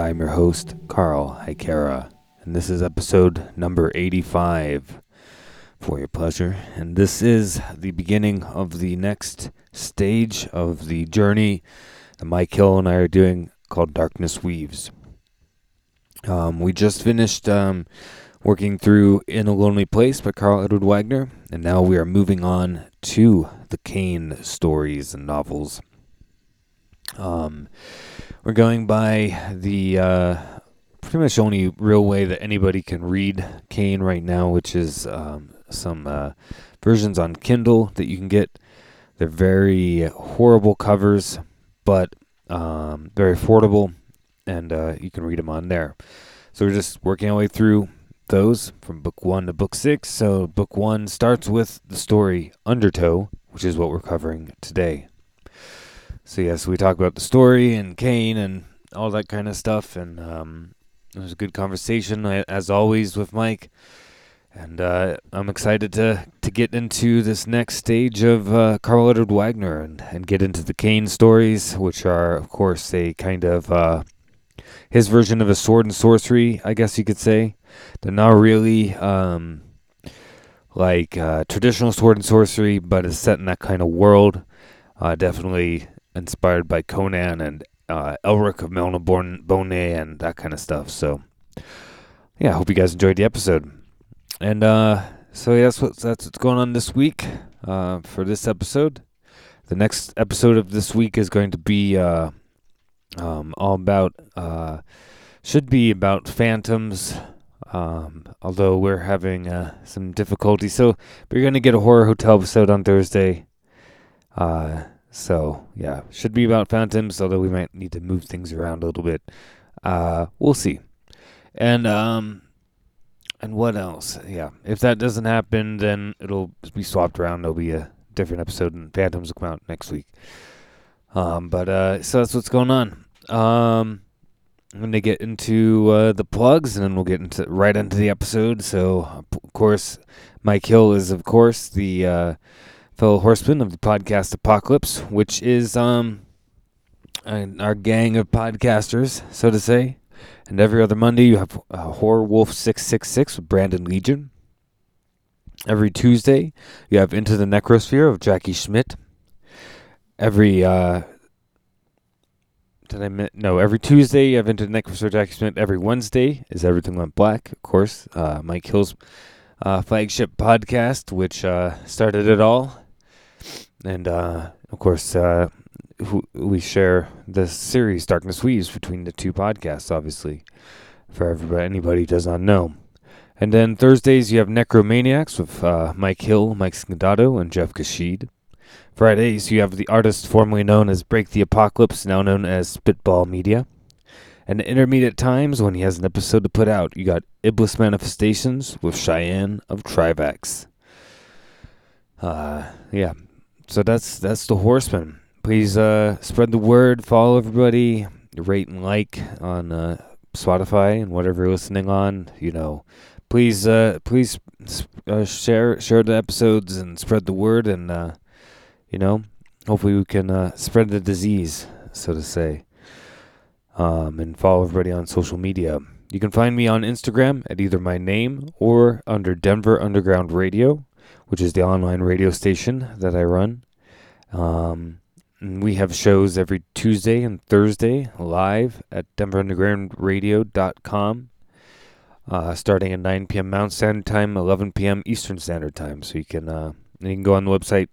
I'm your host, Carl Hikera. And this is episode number 85 for your pleasure. And this is the beginning of the next stage of the journey that Mike Hill and I are doing called Darkness Weaves. Um, we just finished um, working through In a Lonely Place by Karl Edward Wagner, and now we are moving on to the Kane stories and novels. Um, we're going by the uh, pretty much only real way that anybody can read Kane right now, which is um, some uh, versions on Kindle that you can get. They're very horrible covers, but um, very affordable, and uh, you can read them on there. So we're just working our way through those from book one to book six. So book one starts with the story Undertow, which is what we're covering today. So yes, we talk about the story and Kane and all that kind of stuff, and um, it was a good conversation as always with Mike. And uh, I'm excited to, to get into this next stage of uh, Karl Edward Wagner and, and get into the Kane stories, which are, of course, a kind of uh, his version of a sword and sorcery, I guess you could say. They're not really um, like uh, traditional sword and sorcery, but it's set in that kind of world. Uh, definitely inspired by Conan and uh, Elric of Melniboné and that kind of stuff. So, yeah, I hope you guys enjoyed the episode. And uh, so yeah, that's, what, that's what's going on this week uh, for this episode. The next episode of this week is going to be uh, um, all about, uh, should be about phantoms. Um, although we're having uh, some difficulty, so we're going to get a horror hotel episode on Thursday. So yeah, should be about phantoms, although we might need to move things around a little bit. Uh, we'll see. And um, and what else? Yeah, if that doesn't happen, then it'll be swapped around. There'll be a different episode, and phantoms will come out next week. Um, but uh, so that's what's going on. Um, I'm gonna get into uh, the plugs, and then we'll get into right into the episode. So, of course, Mike Hill is, of course, the uh, fellow horseman of the podcast Apocalypse, which is um our gang of podcasters, so to say. And every other Monday, you have uh, Horror Wolf 666 with Brandon Legion. Every Tuesday, you have Into the Necrosphere of Jackie Schmidt. Every, uh, did I no, every Tuesday, you have Into the Necrosphere Jackie Schmidt. Every Wednesday is Everything Went Black, of course. Uh, Mike Hill's uh, flagship podcast, which uh, started it all and uh, of course, uh, we share the series Darkness Weaves between the two podcasts, obviously, for everybody, anybody does not know. And then Thursdays, you have Necromaniacs with uh, Mike Hill, Mike Scandato, and Jeff Kashid. Fridays, you have the artist formerly known as Break the Apocalypse, now known as Spitball Media. And intermediate times, when he has an episode to put out, you got Iblis Manifestations with Cheyenne of Trivax. Uh, yeah, so that's that's the Horseman. Please uh, spread the word, follow everybody, rate and like on uh, Spotify and whatever you're listening on. You know, please uh, please uh, share share the episodes and spread the word, and uh, you know, hopefully we can uh, spread the disease, so to say. Um, and follow everybody on social media. You can find me on Instagram at either my name or under Denver Underground Radio which is the online radio station that I run. Um, we have shows every Tuesday and Thursday live at denverundergroundradio.com, uh, starting at 9 p.m. Mountain Standard Time, 11 p.m. Eastern Standard Time. So you can uh, you can go on the website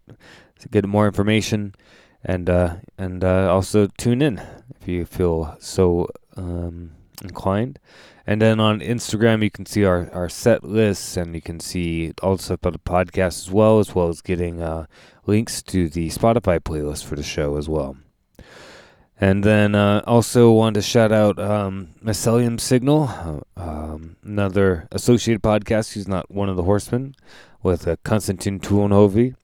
to get more information, and uh, and uh, also tune in if you feel so um, inclined. And then on Instagram, you can see our, our set lists and you can see all the stuff about the podcast as well, as well as getting uh, links to the Spotify playlist for the show as well. And then uh, also wanted to shout out um, Mycelium Signal, uh, um, another associated podcast who's not one of the horsemen, with uh, Konstantin Tulonovi.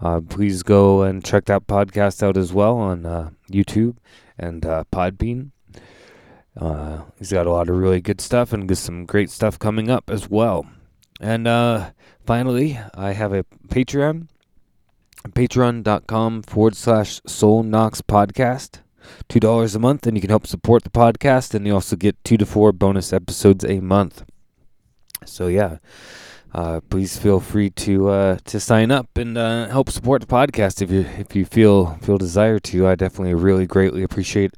Uh, please go and check that podcast out as well on uh, YouTube and uh, Podbean. Uh, he's got a lot of really good stuff and some great stuff coming up as well. And uh, finally, I have a Patreon. patreon.com forward slash Sol Nox podcast two dollars a month and you can help support the podcast and you also get two to four bonus episodes a month so yeah uh, please feel free to uh, to sign up and uh, help support the podcast if you if you feel feel desire to. I definitely really greatly appreciate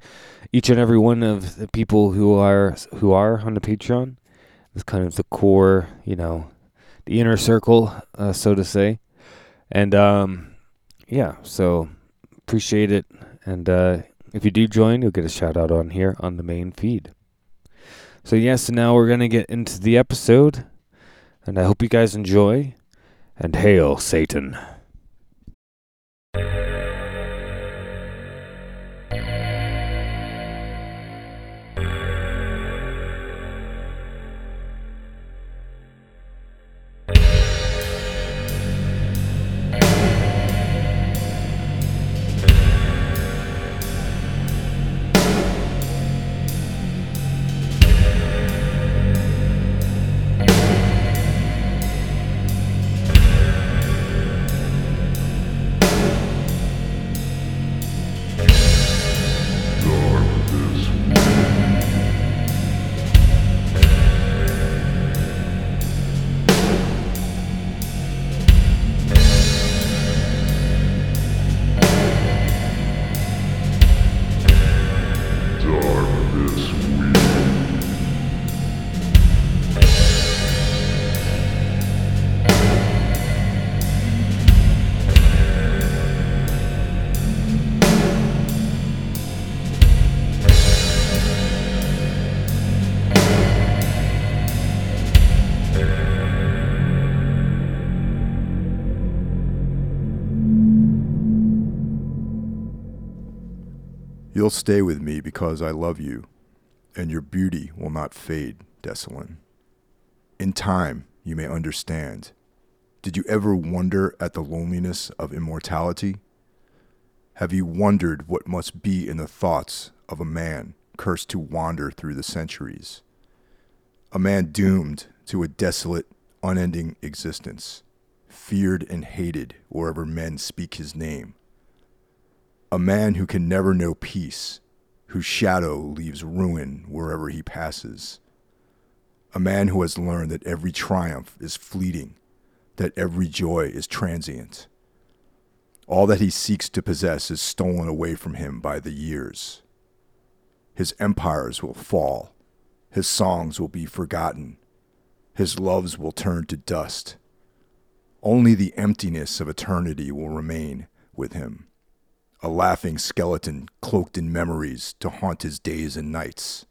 each and every one of the people who are who are on the Patreon. It's kind of the core, you know, the inner circle, uh, so to say. And um, yeah, so appreciate it. And uh, if you do join, you'll get a shout out on here on the main feed. So yes, now we're gonna get into the episode. And I hope you guys enjoy. And hail Satan. You'll stay with me because I love you, and your beauty will not fade, Dessylin. In time, you may understand. Did you ever wonder at the loneliness of immortality? Have you wondered what must be in the thoughts of a man cursed to wander through the centuries? A man doomed to a desolate, unending existence, feared and hated wherever men speak his name a man who can never know peace, whose shadow leaves ruin wherever he passes. A man who has learned that every triumph is fleeting, that every joy is transient. All that he seeks to possess is stolen away from him by the years. His empires will fall, his songs will be forgotten, his loves will turn to dust. Only the emptiness of eternity will remain with him a laughing skeleton cloaked in memories to haunt his days and nights.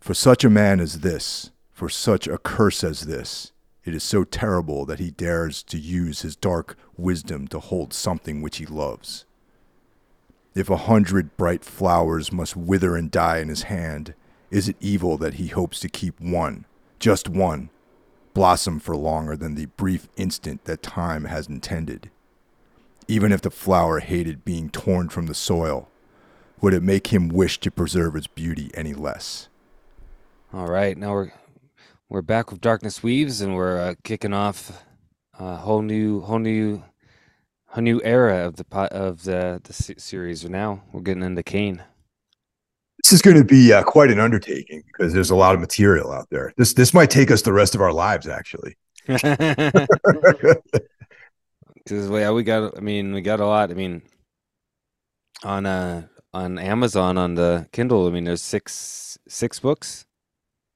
For such a man as this, for such a curse as this, it is so terrible that he dares to use his dark wisdom to hold something which he loves. If a hundred bright flowers must wither and die in his hand, is it evil that he hopes to keep one, just one, blossom for longer than the brief instant that time has intended? Even if the flower hated being torn from the soil, would it make him wish to preserve its beauty any less? All right, now we're we're back with Darkness Weaves, and we're uh, kicking off a whole new, whole new, whole new era of the of the the series. Now we're getting into Kane. This is going to be uh, quite an undertaking because there's a lot of material out there. This this might take us the rest of our lives, actually. Because yeah, we got. I mean, we got a lot. I mean, on uh on Amazon on the Kindle. I mean, there's six six books.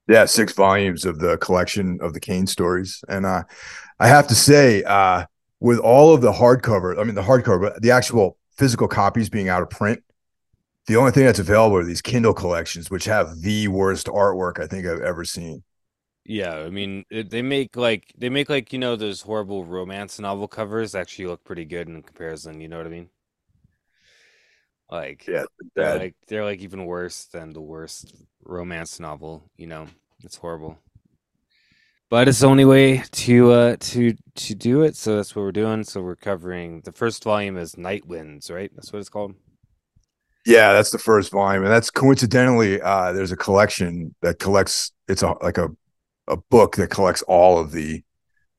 Yeah, six volumes of the collection of the Kane stories, and uh, I have to say, uh, with all of the hardcover, I mean the hardcover, but the actual physical copies being out of print, the only thing that's available are these Kindle collections, which have the worst artwork I think I've ever seen. Yeah, I mean, it, they make like they make like you know those horrible romance novel covers actually look pretty good in comparison. You know what I mean? Like, yeah, they're like they're like even worse than the worst romance novel. You know, it's horrible. But it's the only way to uh to to do it. So that's what we're doing. So we're covering the first volume is Night Winds, right? That's what it's called. Yeah, that's the first volume, and that's coincidentally uh, there's a collection that collects. It's a like a a book that collects all of the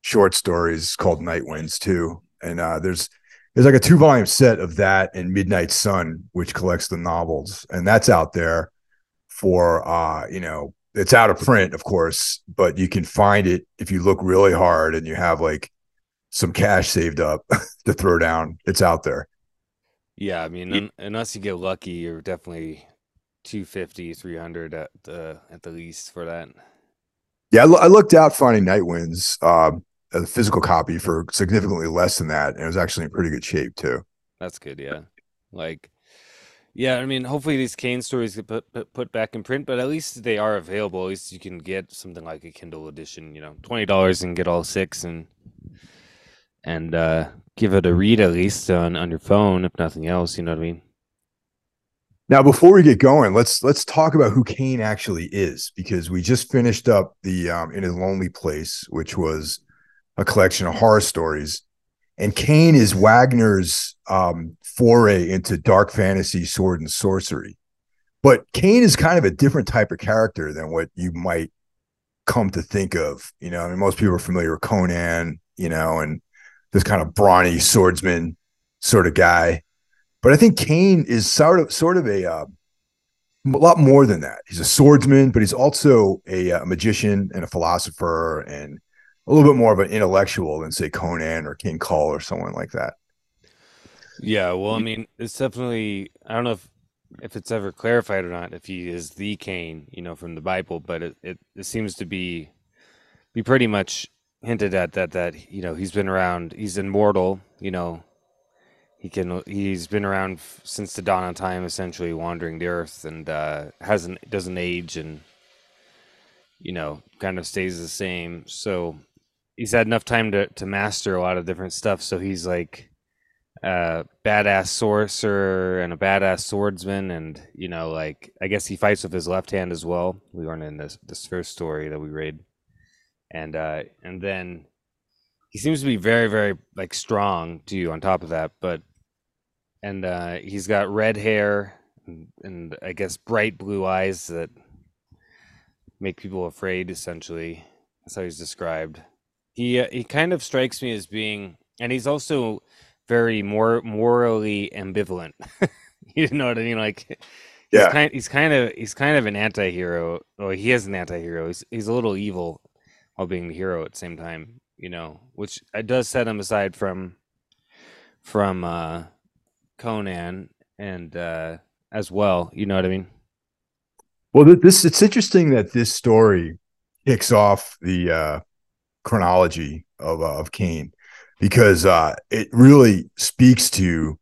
short stories called Night Winds too, and uh, there's there's like a two volume set of that and Midnight Sun, which collects the novels, and that's out there for uh, you know it's out of print, of course, but you can find it if you look really hard and you have like some cash saved up to throw down. It's out there. Yeah, I mean, un- unless you get lucky, you're definitely 250, 300 at the at the least for that. Yeah, I, lo- I looked out finding Night Winds, uh, a physical copy for significantly less than that, and it was actually in pretty good shape too. That's good, yeah. Like, yeah, I mean, hopefully these Kane stories get put, put put back in print, but at least they are available. At least you can get something like a Kindle edition. You know, twenty dollars and get all six, and and uh, give it a read at least on on your phone, if nothing else. You know what I mean? Now, before we get going, let's let's talk about who Kane actually is, because we just finished up the um, in his lonely place, which was a collection of horror stories, and Kane is Wagner's um, foray into dark fantasy, sword and sorcery. But Kane is kind of a different type of character than what you might come to think of. You know, I mean, most people are familiar with Conan, you know, and this kind of brawny swordsman sort of guy. But I think Kane is sort of sort of a uh, a lot more than that. He's a swordsman, but he's also a, a, uh, magician and a philosopher and a little bit more of an intellectual than say Conan or King Kull or someone like that. Yeah, well, I mean, it's definitely I don't know if if it's ever clarified or not if he is the Cain, you know, from the Bible, but it, it, it seems to be be pretty much hinted at that that you know he's been around he's immortal you know he can he's been around since the dawn of time essentially wandering the earth and uh hasn't doesn't age and you know kind of stays the same. So he's had enough time to to master a lot of different stuff. So he's like a badass sorcerer and a badass swordsman and you know like i guess he fights with his left hand as well. We learned in this this first story that we read. And uh, and then he seems to be very very like strong too. On top of that, but and uh, he's got red hair and, and I guess bright blue eyes that make people afraid. Essentially, that's how he's described. He uh, he kind of strikes me as being, and he's also very more morally ambivalent. you know what I mean? Like, he's yeah, kind, he's kind of he's kind of an anti-hero. Well, he is an anti-hero. He's he's a little evil while being the hero at the same time, you know, which it does set him aside from from uh Conan and uh as well, you know what I mean? Well, this it's interesting that this story kicks off the uh chronology of uh, of Kane because uh it really speaks to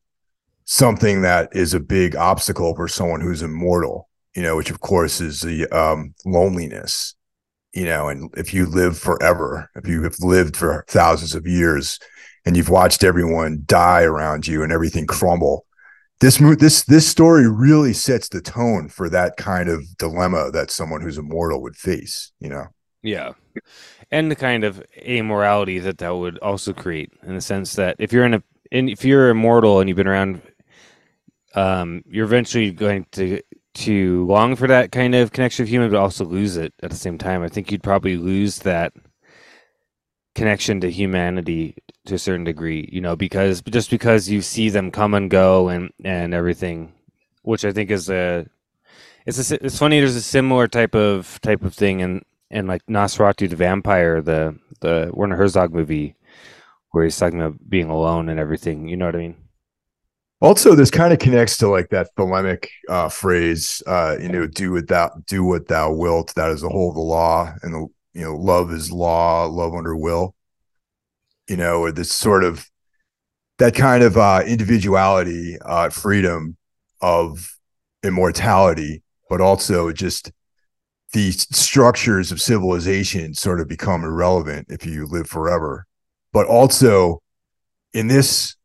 something that is a big obstacle for someone who's immortal, you know, which of course is the um loneliness you know, and if you live forever, if you have lived for thousands of years and you've watched everyone die around you and everything crumble, this this this story really sets the tone for that kind of dilemma that someone who's immortal would face, you know. Yeah. And the kind of amorality that that would also create in the sense that if you're in a and if you're immortal and you've been around um you're eventually going to to long for that kind of connection with human, but also lose it at the same time. I think you'd probably lose that connection to humanity to a certain degree, you know, because just because you see them come and go and and everything, which I think is a it's a, it's funny. There's a similar type of type of thing in in like Nosferatu the Vampire, the the Werner Herzog movie, where he's talking about being alone and everything. You know what I mean? Also, this kind of connects to like that thelemic uh, phrase, uh, you know, do what thou do what thou wilt. That is the whole of the law, and the you know, love is law, love under will. You know, or this sort of that kind of uh, individuality, uh, freedom of immortality, but also just the structures of civilization sort of become irrelevant if you live forever. But also in this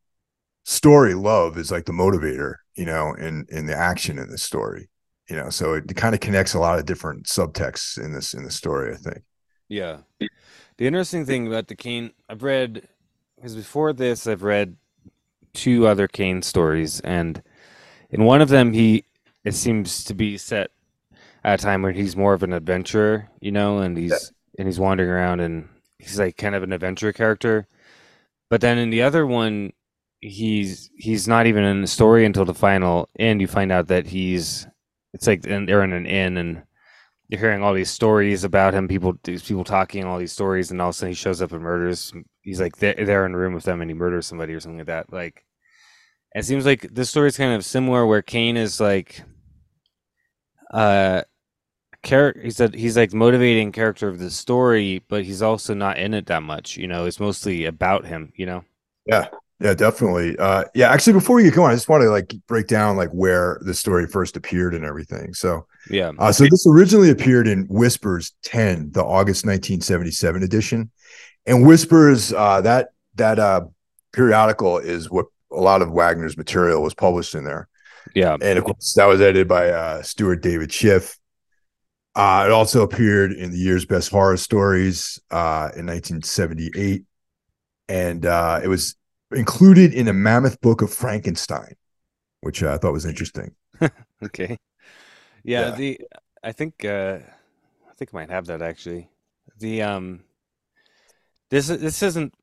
story love is like the motivator you know in in the action in this story you know so it kind of connects a lot of different subtexts in this in the story i think yeah the interesting thing about the kane i've read because before this i've read two other kane stories and in one of them he it seems to be set at a time where he's more of an adventurer you know and he's yeah. and he's wandering around and he's like kind of an adventure character. But then in the other one, he's he's not even in the story until the final end. You find out that he's it's like and they're in an inn and you're hearing all these stories about him. People these people talking all these stories, and all of a sudden he shows up and murders. He's like they're, they're in a room with them and he murders somebody or something like that. Like it seems like this story is kind of similar where Kane is like uh character he's a he's like motivating character of the story, but he's also not in it that much, you know. It's mostly about him, you know. Yeah. Yeah, definitely. Uh yeah, actually before we get going, I just want to like break down like where the story first appeared and everything. So yeah. Uh, so this originally appeared in Whispers 10, the August 1977 edition. And Whispers, uh that that uh periodical is what a lot of Wagner's material was published in there. Yeah. And of course, that was edited by uh, Stuart David Schiff. Uh, it also appeared in the year's best horror stories uh, in 1978. And uh, it was included in a mammoth book of Frankenstein, which I thought was interesting. okay. Yeah, Yeah. the I think uh I think I might have that actually. The um this this isn't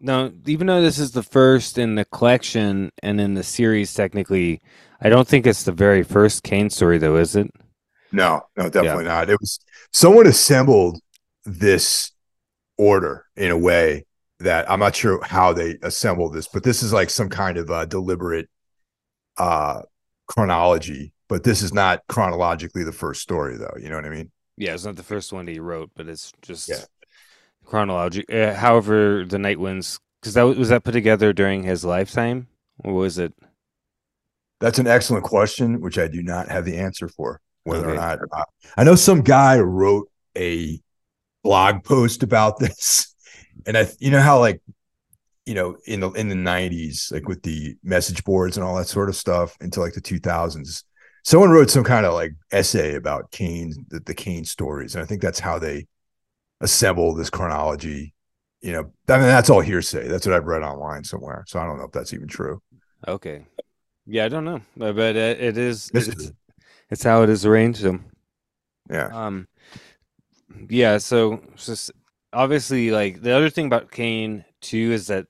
no even though this is the first in the collection and in the series technically, I don't think it's the very first Kane story though, is it? No, no, definitely not. It was someone assembled this order in a way that I'm not sure how they assembled this, but this is like some kind of uh, deliberate uh, chronology. But this is not chronologically the first story, though. You know what I mean? Yeah, it's not the first one he wrote, but it's just Yeah. chronology. Uh, however, the Night Winds because that was that put together during his lifetime, or was it? That's an excellent question, which I do not have the answer for. Whether or not uh, I know some guy wrote a blog post about this, and I, you know how like, you know, in the in the '90s, like with the message boards and all that sort of stuff, into like the 2000s, someone wrote some kind of like essay about Kane, the, the Kane stories, and I think that's how they assemble this chronology. You know, I mean, that's all hearsay. That's what I've read online somewhere, so I don't know if that's even true. Okay, yeah, I don't know, but, it, it is. It's, it's how it is arranged. So. Yeah. Um, yeah. So, just obviously, like the other thing about Kane too is that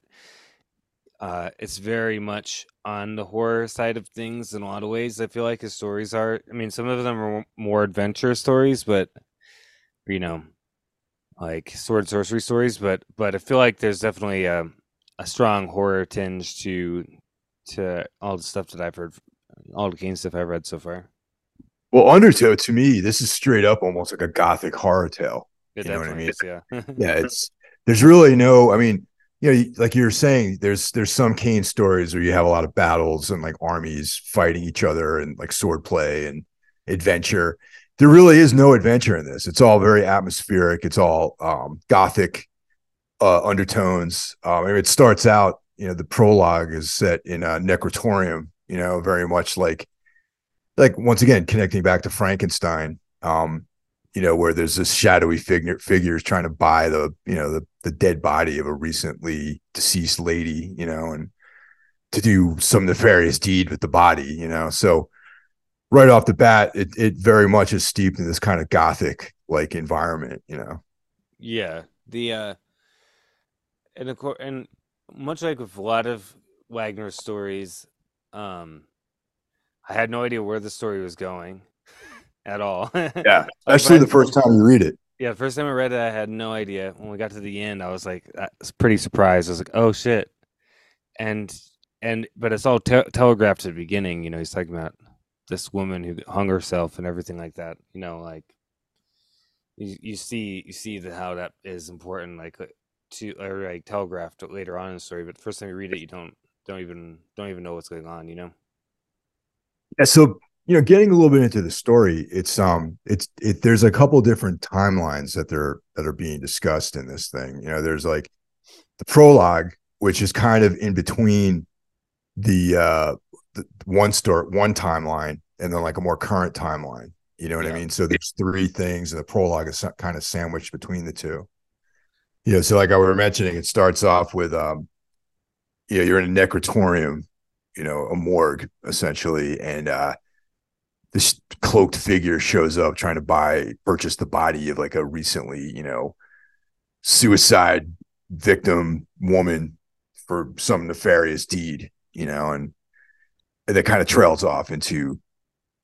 uh, it's very much on the horror side of things in a lot of ways. I feel like his stories are. I mean, some of them are more adventure stories, but you know, like sword sorcery stories. But but I feel like there's definitely a, a strong horror tinge to to all the stuff that I've heard, all the Kane stuff I've read so far. Well, Undertow to me, this is straight up almost like a gothic horror tale. It You know what I definitely is, yeah. Yeah, it's there's really no. I mean, you know, like you were saying, there's there's some Kane stories where you have a lot of battles and like armies fighting each other and like swordplay and adventure. There really is no adventure in this. It's all very atmospheric. It's all um, gothic uh, undertones. Um, it starts out. You know, the prologue is set in a necrotorium. You know, very much like like once again connecting back to Frankenstein. Um, you know, where there's this shadowy figure figures trying to buy the, you know, the the dead body of a recently deceased lady, you know, and to do some nefarious deed with the body, you know. So right off the bat, it it very much is steeped in this kind of gothic like environment, you know. Yeah, the uh, and of course, and much like with a lot of Wagner stories, um, I had no idea where the story was going at all. Yeah. Like, Especially the first time you read it. Yeah, the first time I read it, I had no idea. When we got to the end, I was like, I was pretty surprised. I was like, oh shit, and and but it's all te- telegraphed at the beginning. You know, he's talking about this woman who hung herself and everything like that. You know, like you, you see you see the, how that is important, like uh, to or like telegraphed later on in the story. But the first time you read it, you don't don't even don't even know what's going on. You know. Yeah, so you know, getting a little bit into the story, it's um, it's it. There's a couple different timelines that they're that are being discussed in this thing. You know, there's like the prologue, which is kind of in between the uh, the one story, one timeline, and then like a more current timeline. You know what Yeah. I mean? So there's three things, and the prologue is kind of sandwiched between the two. You know, so like I were mentioning, it starts off with um, you know, you're in a necrotorium, you know, a morgue essentially, and uh this cloaked figure shows up trying to buy purchase the body of like a recently, you know, suicide victim woman for some nefarious deed, you know, and, and that kind of trails off into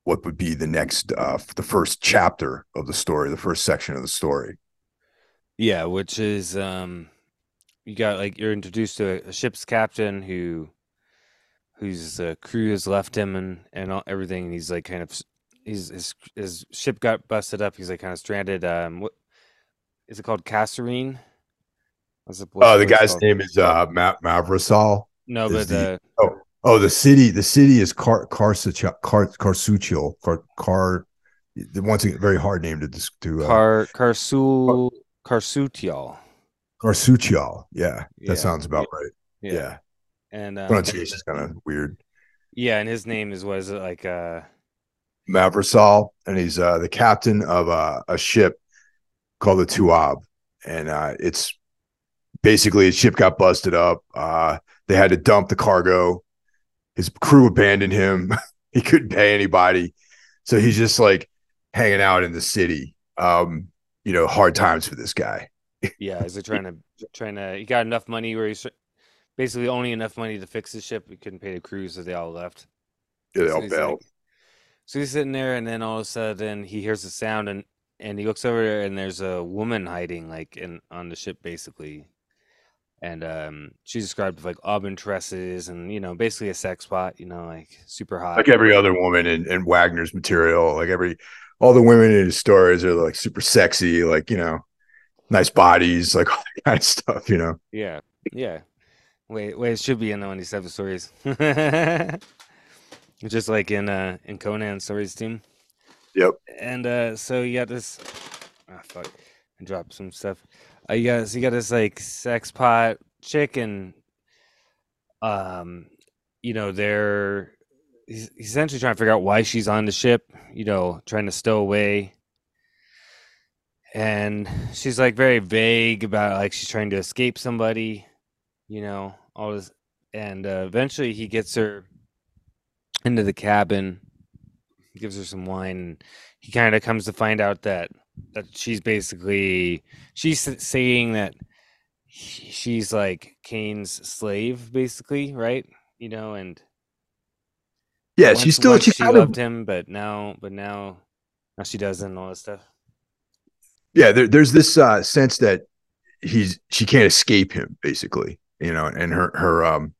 what would be the next uh the first chapter of the story, the first section of the story. Yeah, which is um you got like you're introduced to a, a ship's captain who whose uh, crew has left him and and all, everything and he's like kind of he's his his ship got busted up he's like kind of stranded um what is it called Kasserine? What's the, what's, oh the guy's name is uh Ma- Mavrasal no but the, uh, oh oh the city the city is Car Carsuchil Car Carsuchil Car Car once again very hard name to to uh, Car Carsul Carsutial Carsuchial. Yeah, that yeah. sounds about yeah. right. Yeah. yeah. And um, kind of weird. Yeah, and his name is was it like uh Mavrasal, and he's uh the captain of uh, a ship called the Tuab, and uh it's basically his ship got busted up. Uh they had to dump the cargo. His crew abandoned him. he couldn't pay anybody, so he's just like hanging out in the city. Um, you know, hard times for this guy yeah, is it trying to trying to? He got enough money where he's basically only enough money to fix the ship. He couldn't pay the crew, so they all left. Yeah, they all bailed. Like, so he's sitting there, and then all of a sudden he hears a sound, and and he looks over there, and there's a woman hiding like in on the ship, basically. And um, she's described with like auburn tresses, and you know, basically a sex spot. You know, like super hot, like every other woman in, in Wagner's material. Like every all the women in his stories are like super sexy, like you know nice bodies, like all that kind of stuff, you know. Yeah, yeah. Wait, wait, it should be in the 97 stories. Just like in uh in Conan stories team. Yep. And uh so you got this oh fuck. I dropped some stuff. Uh, you got so you got this like sex pot chicken um you know they're he's essentially trying to figure out why she's on the ship, you know, trying to stow away and she's like very vague about like she's trying to escape somebody, you know, all this. And uh, eventually, he gets her into the cabin, gives her some wine. And he kind of comes to find out that that she's basically she's saying that she's like Kane's slave, basically, right? You know, and yeah, once, she's still she loved of... him, but now, but now, now she doesn't. All this stuff yeah there, there's this uh, sense that he's she can't escape him basically you know and her her um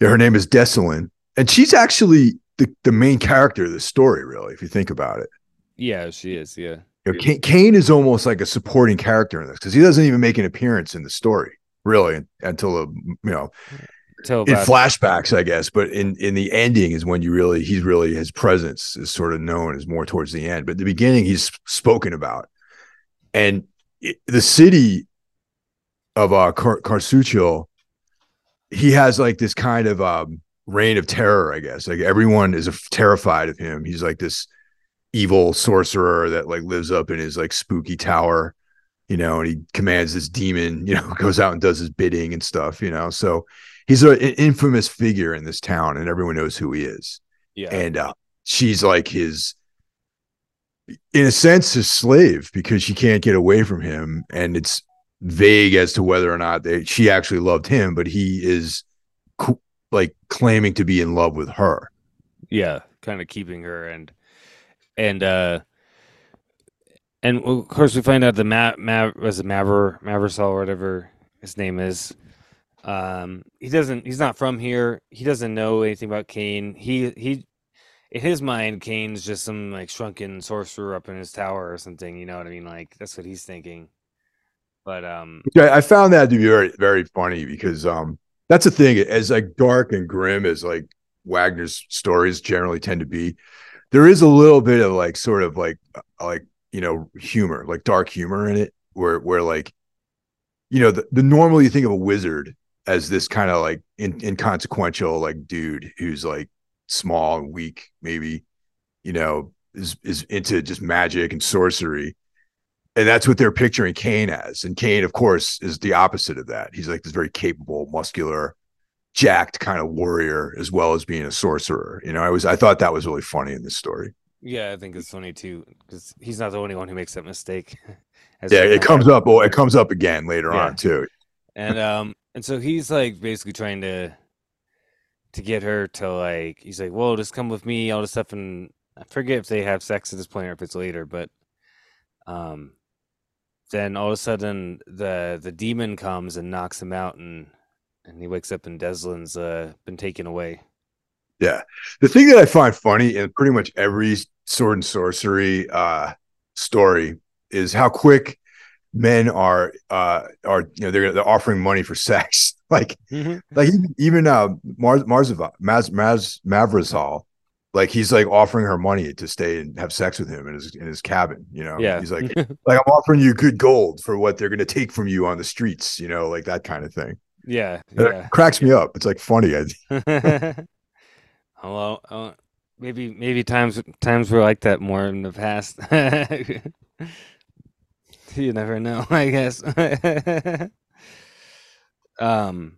her name is Dessylin. And she's actually the, the main character of the story really if you think about it. Yeah she is yeah. You know, Kane, Kane is almost like a supporting character in this because he doesn't even make an appearance in the story really until a you know in flashbacks, I guess, but in in the ending is when you really he's really his presence is sort of known as more towards the end. But the beginning, he's spoken about, and it, the city of uh Car- he has like this kind of um reign of terror, I guess. Like everyone is terrified of him. He's like this evil sorcerer that like lives up in his like spooky tower, you know, and he commands this demon, you know, goes out and does his bidding and stuff, you know. So he's a, an infamous figure in this town and everyone knows who he is. Yeah. And uh, she's like his in a sense his slave because she can't get away from him and it's vague as to whether or not they, she actually loved him but he is co- like claiming to be in love with her yeah kind of keeping her and and uh and of course we find out the ma, ma was it maver maversol or whatever his name is um he doesn't he's not from here he doesn't know anything about kane he he in his mind, Kane's just some like shrunken sorcerer up in his tower or something. You know what I mean? Like that's what he's thinking. But um, yeah, I found that to be very very funny because um, that's the thing. As like dark and grim as like Wagner's stories generally tend to be, there is a little bit of like sort of like uh, like you know humor, like dark humor in it, where where like you know the, the normally you think of a wizard as this kind of like in, inconsequential like dude who's like small and weak, maybe, you know, is is into just magic and sorcery. And that's what they're picturing Kane as. And Kane, of course, is the opposite of that. He's like this very capable, muscular, jacked kind of warrior, as well as being a sorcerer. You know, I was I thought that was really funny in this story. Yeah, I think it's funny too because he's not the only one who makes that mistake. Yeah, it comes up. Well, it comes up again later Yeah. on too. and um, and so he's like basically trying to to get her to like he's like, well, just come with me, all this stuff, and I forget if they have sex at this point or if it's later, but um, then all of a sudden the the demon comes and knocks him out, and and he wakes up and Deslin's uh been taken away. Yeah. The thing that I find funny in pretty much every sword and sorcery uh story is how quick men are uh are you know they're they're offering money for sex. like like even, even uh Mars Marzava Maz Maz Mavrazal like he's like offering her money to stay and have sex with him in his in his cabin, you know. Yeah, He's like like I'm offering you good gold for what they're gonna take from you on the streets, you know, like that kind of thing. yeah, yeah. Cracks me up. It's like funny. I, Hello. Uh, maybe maybe times times were like that more in the past. you never know, I guess. um.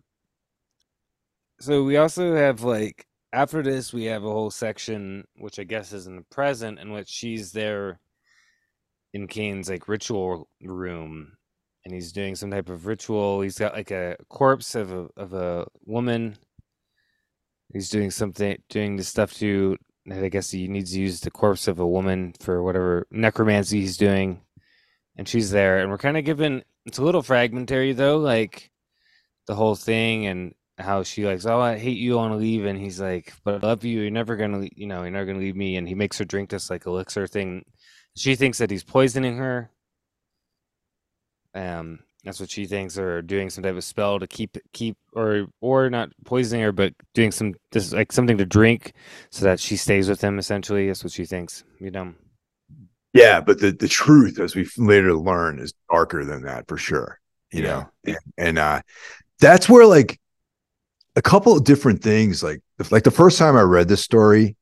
So we also have like after this we have a whole section which I guess is in the present in which she's there in Kane's like ritual room and he's doing some type of ritual. He's got like a corpse of a of a woman he's doing something doing the stuff to I guess he needs to use the corpse of a woman for whatever necromancy he's doing. And she's there and we're kind of given it's a little fragmentary though, like the whole thing and how she likes, oh, I hate you, I want to leave, and he's like, but I love you, you're never gonna, you know, you're never gonna leave me, and he makes her drink this like elixir thing. She thinks that he's poisoning her. Um, that's what she thinks, or doing some type of spell to keep keep or or not poisoning her, but doing some this like something to drink so that she stays with him. Essentially, that's what she thinks. You know. yeah, but the the truth, as we later learn, is darker than that for sure. You Yeah. know, and, and uh that's where like a couple of different things, like like the first time I read this story,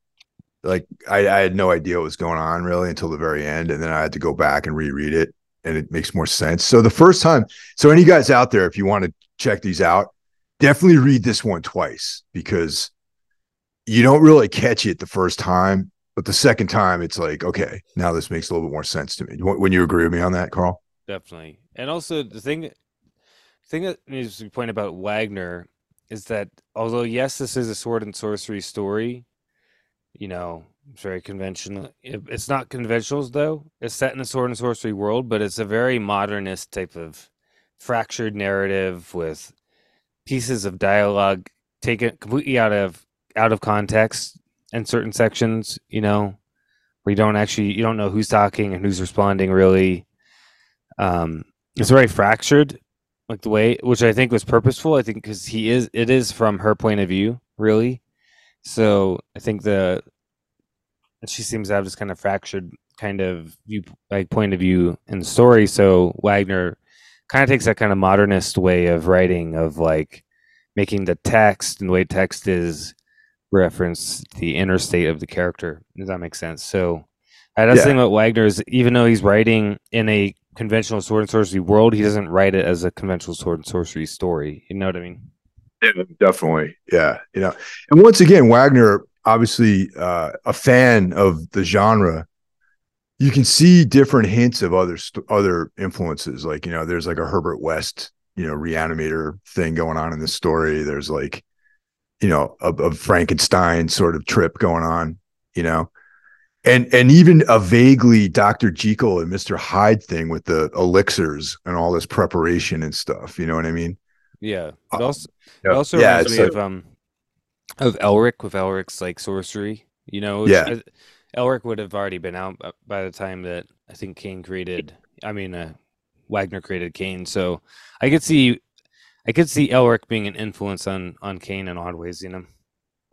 like I, I had no idea what was going on really until the very end, and then I had to go back and reread it, and it makes more sense. So the first time, so any guys out there, if you want to check these out, definitely read this one twice because you don't really catch it the first time, but the second time, it's like, okay, now this makes a little bit more sense to me. When you agree with me on that, Carl? Definitely. And also the thing thing that needs to be pointed about Wagner is that although yes, this is a sword and sorcery story, you know, it's very conventional. it- It's not conventional though. It's set in a sword and sorcery world, but it's a very modernist type of fractured narrative with pieces of dialogue taken completely out of out of context in certain sections, you know, where you don't actually you don't know who's talking and who's responding really um it's very fractured like the way which i think was purposeful i think because he is it is from her point of view really. So i think the she seems to have this kind of fractured kind of view like point of view in the story. So wagner kind of takes that kind of modernist way of writing of like making the text and the way text is reference the inner state of the character does that make sense. So uh, that's Yeah. the thing about Wagner is even though he's writing in a conventional sword and sorcery world, he doesn't write it as a conventional sword and sorcery story. You know what I mean? Yeah, definitely. Yeah, you know, and once again, Wagner, obviously uh, a fan of the genre. You can see different hints of other st- other influences. Like you know, there's like a Herbert West, you know, reanimator thing going on in this story. There's like, you know, a, a Frankenstein sort of trip going on. You know, and and even a vaguely Dr. Jekyll and Mr. Hyde thing with the elixirs and all this preparation and stuff. You know what I mean? Yeah. Uh, It also, it also yeah, reminds me a- of um of Elric with Elric's like sorcery. You know, Yeah. uh, Elric would have already been out by the time that I think Kane created. I mean, uh, Wagner created Kane, so I could see, I could see Elric being an influence on on Kane in odd ways. You know.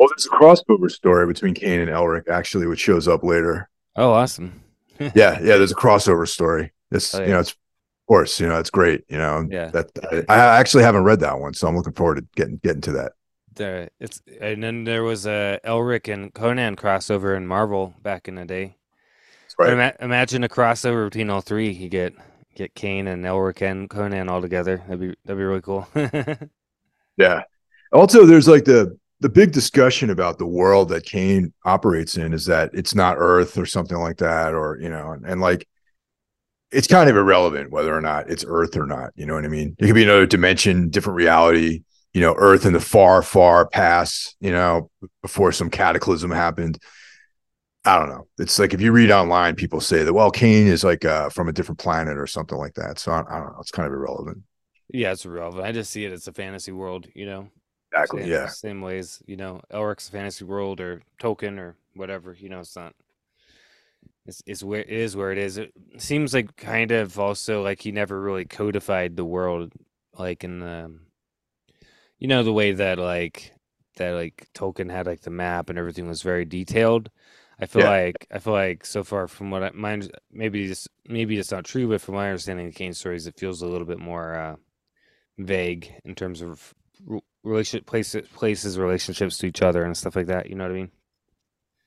Well, there's a crossover story between Kane and Elric, actually, which shows up later. Oh, awesome. Yeah, yeah, there's a crossover story. This, Oh, you know, it's of course, you know, it's great. You know, Yeah. that I, I actually haven't read that one, so I'm looking forward to getting getting to that. There, it's and then there was a Elric and Conan crossover in Marvel back in the day. Right. ima- imagine a crossover between all three. You get get Kane and Elric and Conan all together. That'd be that'd be really cool. Yeah. Also, there's like the the big discussion about the world that Kane operates in is that it's not Earth or something like that, or you know, and, and like it's kind of irrelevant whether or not it's Earth or not. You know what I mean? It could be another dimension, different reality. You know, Earth in the far, far past. You know, before some cataclysm happened. I don't know. It's like if you read online, people say that well, Kane is like uh, from a different planet or something like that. So I, I don't know. It's kind of irrelevant. Yeah, it's irrelevant. I just see it as a fantasy world. You know. Exactly. Same, yeah. Same ways, you know, Elric's fantasy world or Tolkien or whatever. You know, it's not. It's, it's where it is where it is. It seems like kind of also like he never really codified the world, like in the, you know, the way that like that like Tolkien had like the map and everything was very detailed. I feel Yeah. like I feel like so far from what I mine maybe just maybe it's not true, but from my understanding of Kane stories, it feels a little bit more uh, vague in terms of r- relation places places relationships to each other and stuff like that. You know what I mean?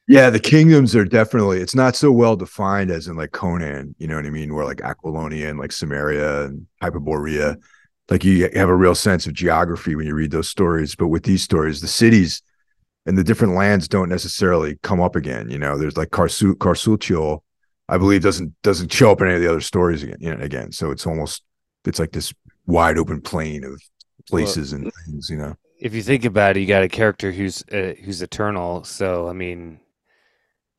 Yeah, the kingdoms are definitely it's not so well defined as in like Conan, you know what I mean, where like Aquilonia and like Cimmeria and Hyperborea. Like you have a real sense of geography when you read those stories. But with these stories, the cities and the different lands don't necessarily come up again. You know, there's like Carsu Carsultyal, I believe doesn't doesn't show up in any of the other stories again, you know, again. So it's almost it's like this wide open plain of places and things, you know. If you think about it, you got a character who's uh, who's eternal. So I mean,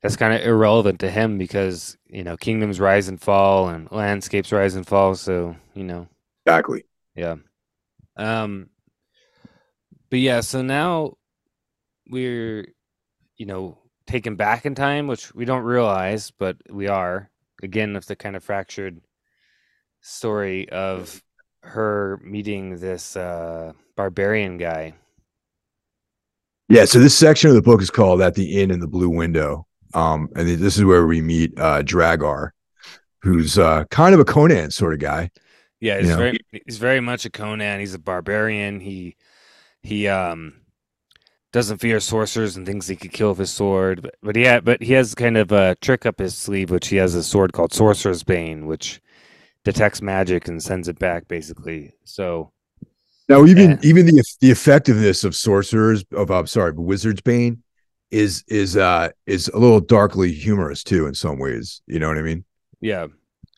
that's kind of irrelevant to him because you know kingdoms rise and fall and landscapes rise and fall. So you know, Exactly. yeah. Um, but yeah, so now we're, you know, taken back in time, which we don't realize, but we are again with the kind of fractured story of her meeting this uh barbarian guy. Yeah, so this section of the book is called "At the Inn in the Blue Window," um, and this is where we meet uh, Dragar, who's uh, kind of a Conan sort of guy. Yeah, he's Yeah. very he's very much a Conan. He's a barbarian. He he um doesn't fear sorcerers and thinks he could kill with his sword. But, but yeah, but he has kind of a trick up his sleeve, which he has a sword called Sorcerer's Bane, which detects magic and sends it back, basically. So Now, even Yeah. even the the effectiveness of sorcerers of I'm sorry, wizards bane is is uh is a little darkly humorous too in some ways. You know what I mean? yeah,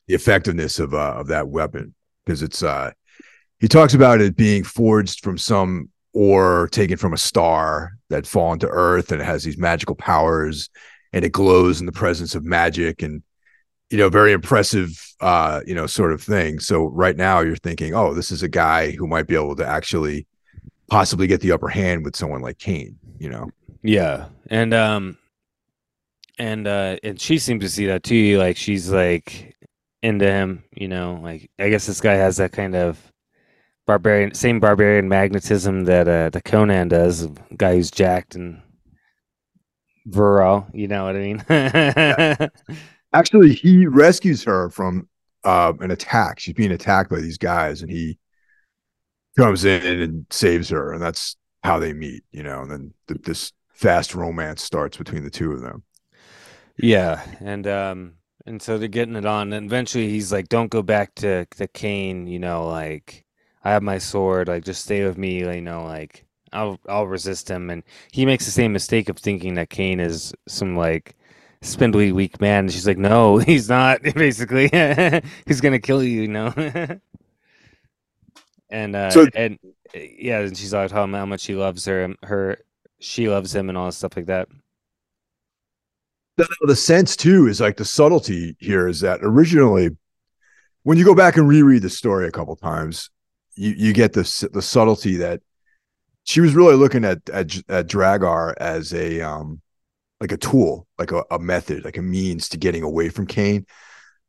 The effectiveness of uh, of that weapon because it's uh he talks about it being forged from some ore taken from a star that fallen to earth and it has these magical powers and it glows in the presence of magic and you know very impressive uh you know sort of thing so right now you're thinking oh this is a guy who might be able to actually possibly get the upper hand with someone like Kane you know yeah, and um, and uh, and she seems to see that too. Like she's like into him, you know. Like I guess this guy has that kind of barbarian, same barbarian magnetism that uh, the Conan does. A guy who's jacked and virile, you know what I mean? actually he rescues her from uh an attack. She's being attacked by these guys and he comes in and saves her and that's how they meet you know and then th- this fast romance starts between the two of them. Yeah, and um and so they're getting it on and eventually he's like don't go back to the Kane, you know, like I have my sword, like just stay with me, you know, like I'll I'll resist him. And he makes the same mistake of thinking that Kane is some like spindly weak man. And she's like, "No, he's not." Basically, he's to kill you, you know. and uh So- and yeah, and she's like how how much she loves her and her she loves him and all this stuff like that. the, the sense too is like the subtlety here is that originally when you go back and reread the story a couple times you you get the the subtlety that she was really looking at at, at Dragar as a um like a tool like a, a method like a means to getting away from Kane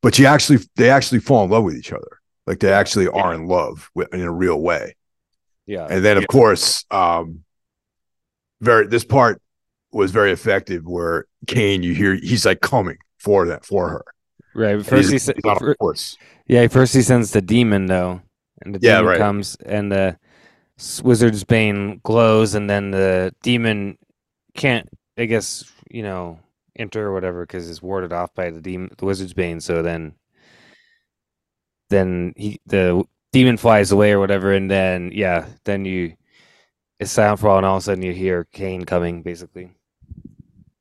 but she actually they actually fall in love with each other like they actually are in love with, in a real way Yeah. and then of course um very this part was very effective where Kane you hear he's like coming for that for her Right. First, he he's, sa- he's on fir- a yeah. First, he sends the demon though, and the Yeah, demon right. comes, and the wizard's bane glows, and then the demon can't, I guess, you know, enter or whatever because it's warded off by the demon, the wizard's bane. So then, then he the demon flies away or whatever, and then yeah, then you it's silent for a while, and all of a sudden you hear Kane coming, basically.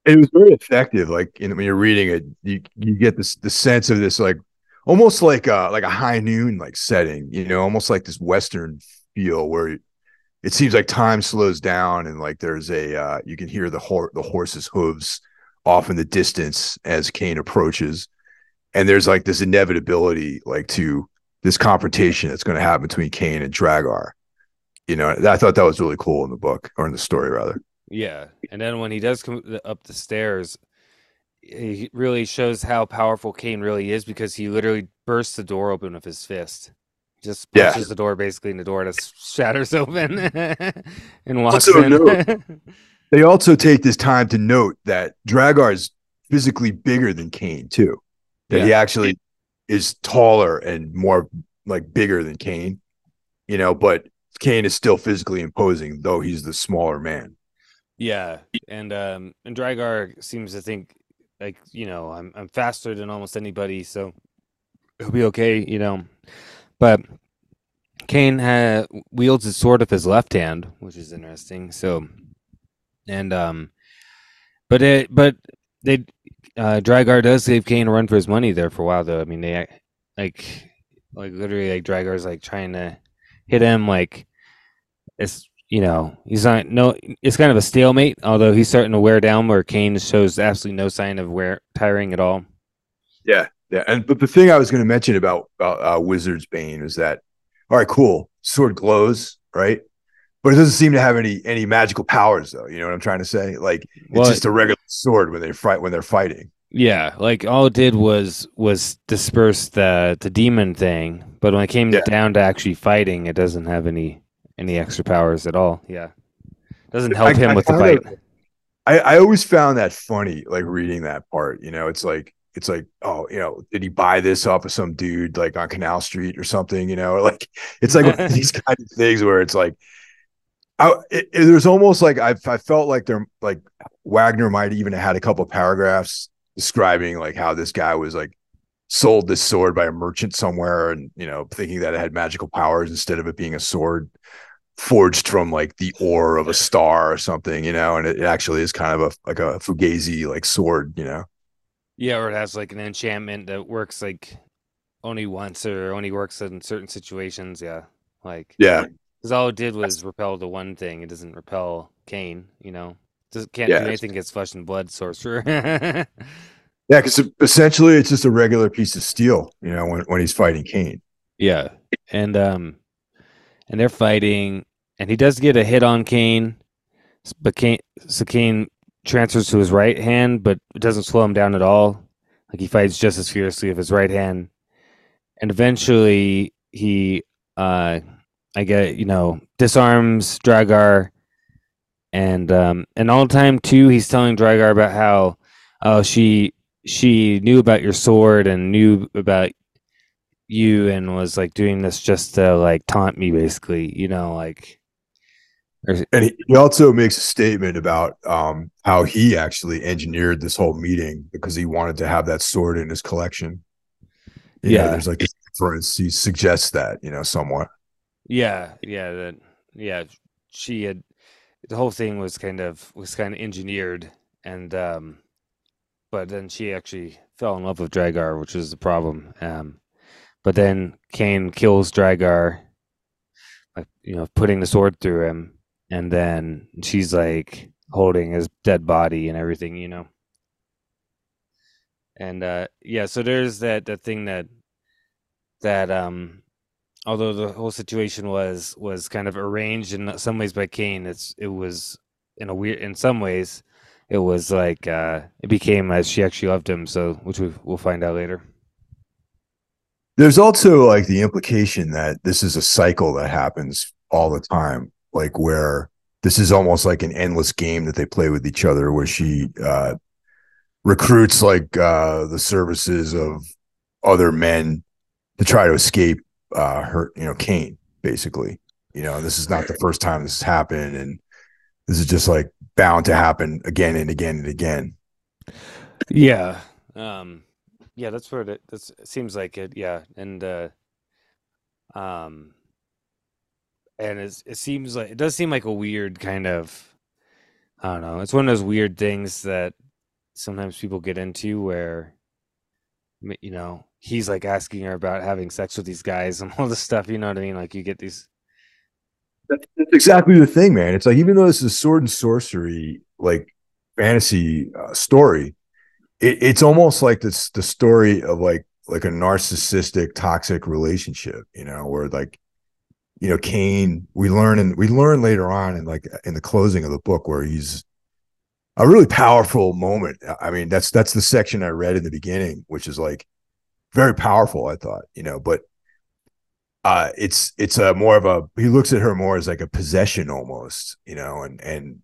It was very effective. Like when you're reading it, you you get this the sense of this like almost like a like a high noon like setting, you know, almost like this western feel where it seems like time slows down and like there's a uh, you can hear the hor- the horse's hooves off in the distance as Kane approaches, and there's like this inevitability like to this confrontation that's going to happen between Kane and Dragar. You know, I thought that was really cool in the book or in the story rather. Yeah, and then when he does come up the stairs, he really shows how powerful Kane really is because he literally bursts the door open with his fist just pushes yeah. the door basically, and the door just shatters open and walks also, in. Note, they also take this time to note that Dragar is physically bigger than Kane too. That yeah. he actually is taller and more like bigger than Kane. You know, but Kane is still physically imposing, though he's the smaller man. Yeah, and um, and Dragar seems to think like you know I'm I'm faster than almost anybody, so he'll be okay. You know, but Kane ha- wields his sword with his left hand, which is interesting. So, and um, but it but they uh Dragar does give Kane a run for his money there for a while though. I mean they like like literally like Dragar's like trying to hit him like it's you know he's not no it's kind of a stalemate although he's starting to wear down where Kane shows absolutely no sign of wear tiring at all. Yeah, yeah, and but the thing I was going to mention about about uh, Wizard's Bane is that all right, cool, sword glows, right? But it doesn't seem to have any any magical powers, though. You know what I'm trying to say? Like it's well, just a regular sword when they fight when they're fighting. Yeah, like all it did was was disperse the the demon thing, but when it came yeah. down to actually fighting, it doesn't have any any extra powers at all. Yeah, doesn't help I, him I with the fight. I I always found that funny, like reading that part. You know, it's like it's like, oh, you know, did he buy this off of some dude like on Canal Street or something? You know, like it's like these kind of things where it's like, I, it, it, there's almost like I, I felt like there like Wagner might even have had a couple paragraphs describing like how this guy was like sold this sword by a merchant somewhere and you know thinking that it had magical powers instead of it being a sword forged from like the ore of a star or something you know and it, it actually is kind of a like a fugazi like sword you know yeah, or it has like an enchantment that works like only once or only works in certain situations. Yeah, like yeah, because all it did was repel the one thing. It doesn't repel Kane. You know, just can't yeah, do anything against flesh and blood sorcerer. yeah, because essentially it's just a regular piece of steel. You know, when when he's fighting Kane. Yeah, and um, and they're fighting, and he does get a hit on Kane, but Kane, so Kane transfers to his right hand, but it doesn't slow him down at all. Like he fights just as fiercely with his right hand, and eventually he, uh, I get you know, disarms Dragar, and um, and all the time too, he's telling Dragar about how, oh, she she knew about your sword and knew about you and was like doing this just to like taunt me, basically, you know, like and he, he also makes a statement about um, how he actually engineered this whole meeting because he wanted to have that sword in his collection. You yeah, know, there's like this difference. He suggests that you know somewhat. Yeah, yeah, that yeah. She had the whole thing was kind of was kind of engineered, and um, but then she actually fell in love with Dragar, which was the problem. Um, but then Kane kills Dragar, like you know, putting the sword through him, and then she's like holding his dead body and everything, you know. And uh yeah, so there's that that thing that that um although the whole situation was was kind of arranged in some ways by Kane, it's it was in a weird in some ways it was like uh it became as she actually loved him, so which we, we'll find out later. There's also like the implication that this is a cycle that happens all the time like where this is almost like an endless game that they play with each other where she uh, recruits like uh, the services of other men to try to escape uh, her you know Kane basically. You know this is not the first time this has happened and this is just like bound to happen again and again and again. Yeah um yeah that's what it that seems like it yeah and uh um and it seems like it does seem like a weird kind of I don't know. It's one of those weird things that sometimes people get into where you know he's like asking her about having sex with these guys and all this stuff. You know what I mean? Like you get these. That's, that's exactly the thing, man. It's like even though this is a sword and sorcery like fantasy uh, story, it, it's almost like this the story of like like a narcissistic toxic relationship. You know, where like you know, Kane, we learn and we learn later on in like in the closing of the book where he's a really powerful moment. I mean, that's that's the section I read in the beginning, which is like very powerful, I thought, you know, but uh it's it's a more of a he looks at her more as like a possession almost, you know, and and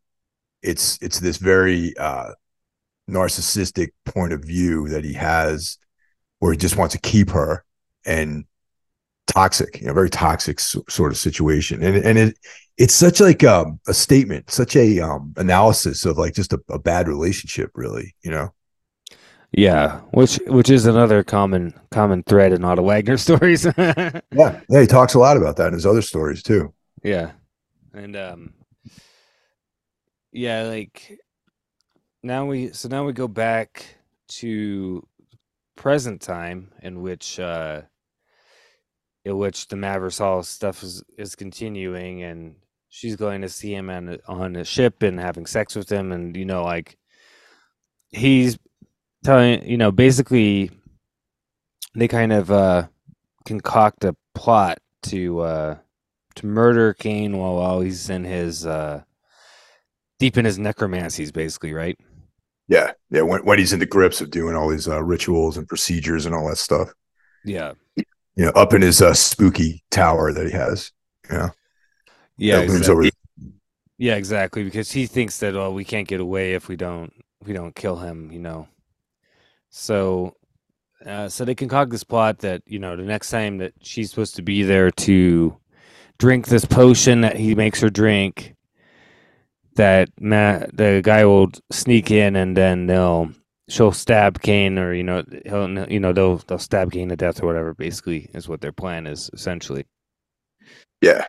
it's it's this very uh narcissistic point of view that he has where he just wants to keep her and toxic, you know, very toxic sort of situation. And and it it's such like um, a statement, such a um, analysis of like just a, a bad relationship, really, you know. Yeah, which which is another common common thread in Otto Wagner stories. yeah, yeah, he talks a lot about that in his other stories too. Yeah, and um, yeah, like now we so now we go back to present time in which uh in which the Maversol stuff is, is continuing and she's going to see him on, on a ship and having sex with him and you know like he's telling you know basically they kind of uh concoct a plot to uh to murder Kane while, while he's in his uh deep in his necromancies basically right? Yeah yeah when, when he's in the grips of doing all these uh, rituals and procedures and all that stuff. Yeah you know, up in his uh, spooky tower that he has. You know? Yeah. Exactly. Yeah, exactly. Because he thinks that oh, we can't get away if we don't if we don't kill him. You know. So, uh, so they concoct this plot that you know the next time that she's supposed to be there to drink this potion that he makes her drink, that Matt, the guy will sneak in and then they'll she'll stab Kane, or you know, he'll you know they'll they'll stab Kane to death or whatever. Basically, is what their plan is essentially. Yeah.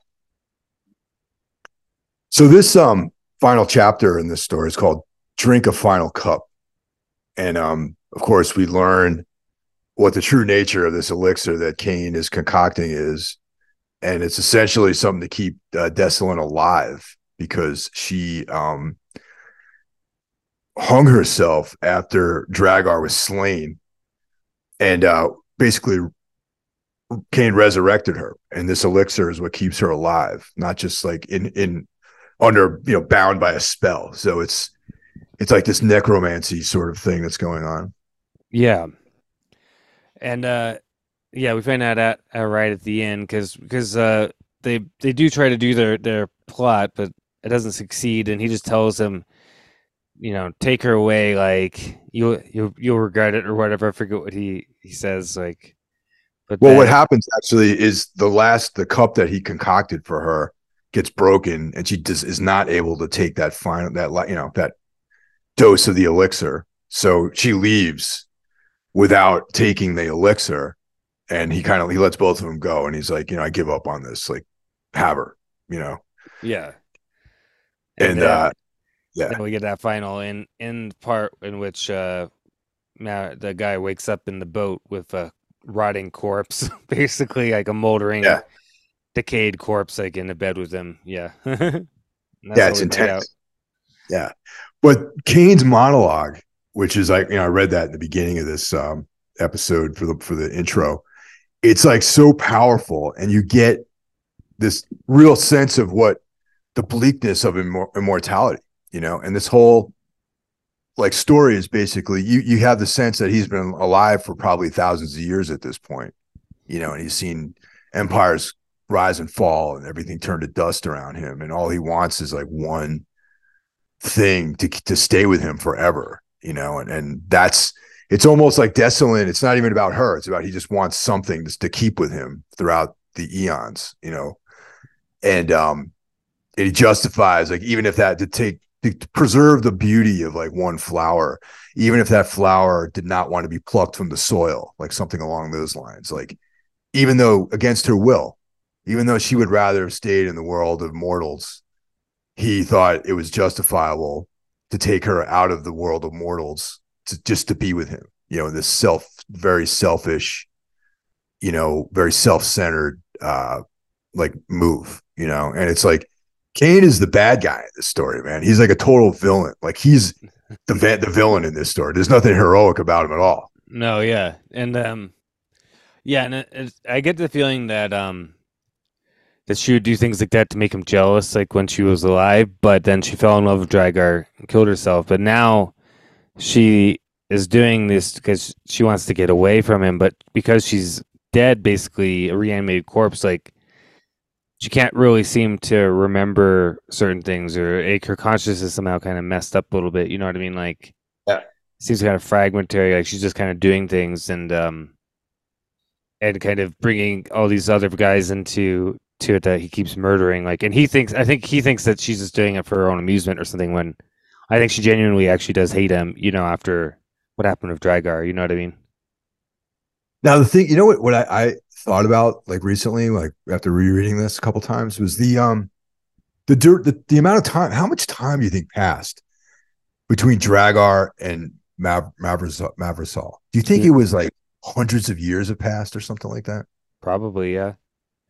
So this um final chapter in this story is called "Drink a Final Cup," and um of course we learn what the true nature of this elixir that Kane is concocting is, and it's essentially something to keep uh, Dessylin alive because she um hung herself after Dragar was slain, and uh, basically Kane resurrected her, and this elixir is what keeps her alive, not just like in in under you know bound by a spell. So it's it's like this necromancy sort of thing that's going on. Yeah, and uh, yeah, we find out at, uh, right at the end because because uh, they they do try to do their their plot, but it doesn't succeed, and he just tells them you know, take her away, like you'll you'll you'll regret it or whatever. I forget what he he says, like. But well, then, what happens actually is the last the cup that he concocted for her gets broken, and she just is not able to take that final that you know that dose of the elixir. So she leaves without taking the elixir, and he kind of he lets both of them go, and he's like, you know, I give up on this. Like, have her, you know. Yeah. And, and then, uh, yeah. Then we get that final in in part in which uh the guy wakes up in the boat with a rotting corpse, basically like a moldering, yeah. decayed corpse, like in the bed with him. Yeah. yeah, it's intense. Yeah. But Kane's monologue, which is like, you know, I read that in the beginning of this um episode for the for the intro. It's like so powerful, and you get this real sense of what the bleakness of immor- immortality you know, and this whole like story is basically you you have the sense that he's been alive for probably thousands of years at this point, you know, and he's seen empires rise and fall and everything turn to dust around him, and all he wants is like one thing to to stay with him forever, you know, and and that's it's almost like Dessylin. It's not even about her; it's about he just wants something to, to keep with him throughout the eons, you know, and um, he justifies like even if that to take to preserve the beauty of like one flower, even if that flower did not want to be plucked from the soil, like something along those lines. Like, even though against her will, even though she would rather have stayed in the world of mortals, he thought it was justifiable to take her out of the world of mortals to just to be with him. You know, this self, very selfish, you know, very self-centered, uh, like move. You know, and it's like Kane is the bad guy in this story, man. He's like a total villain. Like he's the va- the villain in this story. There's nothing heroic about him at all. No, yeah, and um, yeah, and it, I get the feeling that um, that she would do things like that to make him jealous, like when she was alive. But then she fell in love with Dragar and killed herself. But now she is doing this because she wants to get away from him. But because she's dead, basically a reanimated corpse, like she can't really seem to remember certain things, or like, her consciousness is somehow kind of messed up a little bit. You know what I mean? Like, Yeah. seems kind of fragmentary. Like she's just kind of doing things and um and kind of bringing all these other guys into to it that he keeps murdering. Like, and he thinks, I think he thinks that she's just doing it for her own amusement or something. When I think she genuinely actually does hate him. You know, after what happened with Dragar. You know what I mean? Now the thing, you know what what I, I thought about like recently, like after rereading this a couple times, was the um the dirt the, the amount of time. How much time do you think passed between Dragar and Mav-? Mavrisol? Do you think it was like hundreds of years have passed or something like that? Probably, yeah.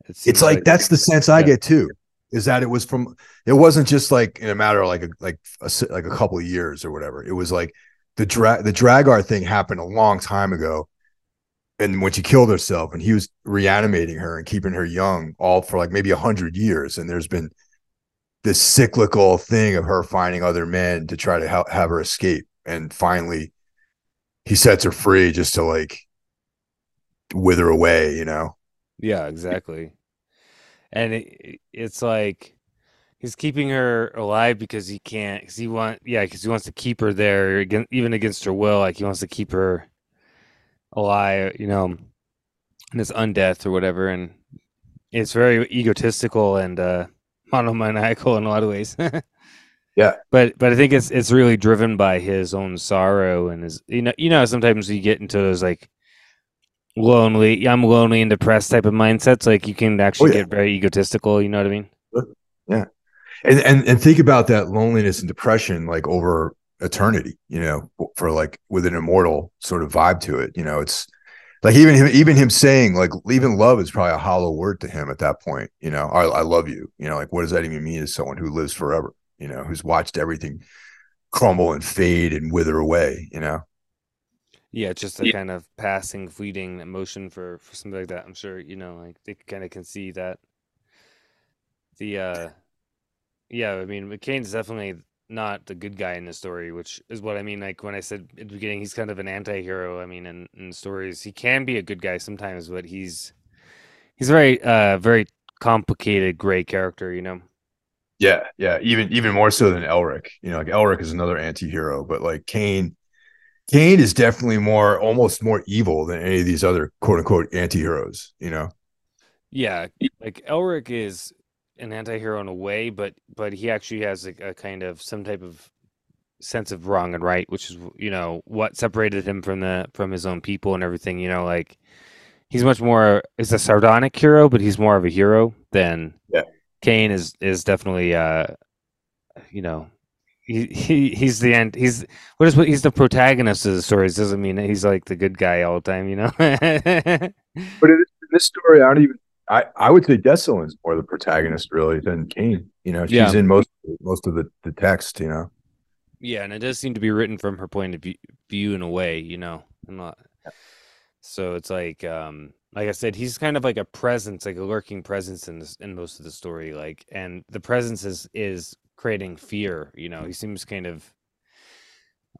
It It's seems like, that's the sense I yeah. get too. Is that it was from? It wasn't just like in a matter of like a like a, like a couple of years or whatever. It was like the drag the Dragar thing happened a long time ago, and when she killed herself, and he was reanimating her and keeping her young, all for like maybe a hundred years. And there's been this cyclical thing of her finding other men to try to help have her escape, and finally, he sets her free just to like wither away. You know? Yeah, exactly. And it, it's like he's keeping her alive because he can't. Because he want, yeah, because he wants to keep her there, even against her will. Like he wants to keep her alive, you know, in this undeath or whatever. And it's very egotistical and uh, monomaniacal in a lot of ways. Yeah. but but I think it's it's really driven by his own sorrow and his you know you know sometimes you get into those like lonely I'm lonely and depressed type of mindsets like you can actually Oh, yeah. get very egotistical you know what I mean Yeah, and and and think about that loneliness and depression like over eternity you know for like with an immortal sort of vibe to it you know it's like even him even him saying like even love is probably a hollow word to him at that point you know I, I love you you know like what does that even mean as someone who lives forever you know who's watched everything crumble and fade and wither away you know? Yeah it's just a kind of passing fleeting emotion for for something like that. I'm sure you know like they kind of can see that. The uh yeah I mean McCain's definitely not the good guy in the story which is what I mean like when I said at the beginning he's kind of an anti-hero I mean in, in stories he can be a good guy sometimes but he's he's very uh very complicated gray character you know? Yeah yeah even even more so than elric you know like elric is another anti-hero but like Kane Kane is definitely more almost more evil than any of these other quote unquote anti-heroes you know? Yeah, like Elric is an anti-hero in a way, but but he actually has a, a kind of some type of sense of wrong and right, which is you know what separated him from the from his own people and everything. You know, like he's much more is a sardonic hero, but he's more of a hero than Yeah. Kane is is definitely uh you know he, he he's the end he's what is what he's the protagonist of the stories doesn't mean that he's like the good guy all the time you know But in this story, I don't even. I, I would say Dessylin's more the protagonist really than Kane. You know, she's Yeah. in most most of the, the text. You know, Yeah, and it does seem to be written from her point of view, view in a way, you know. Not, so it's like, um, like I said, he's kind of like a presence, like a lurking presence in this in most of the story. Like, and the presence is is creating fear. You know, he seems kind of,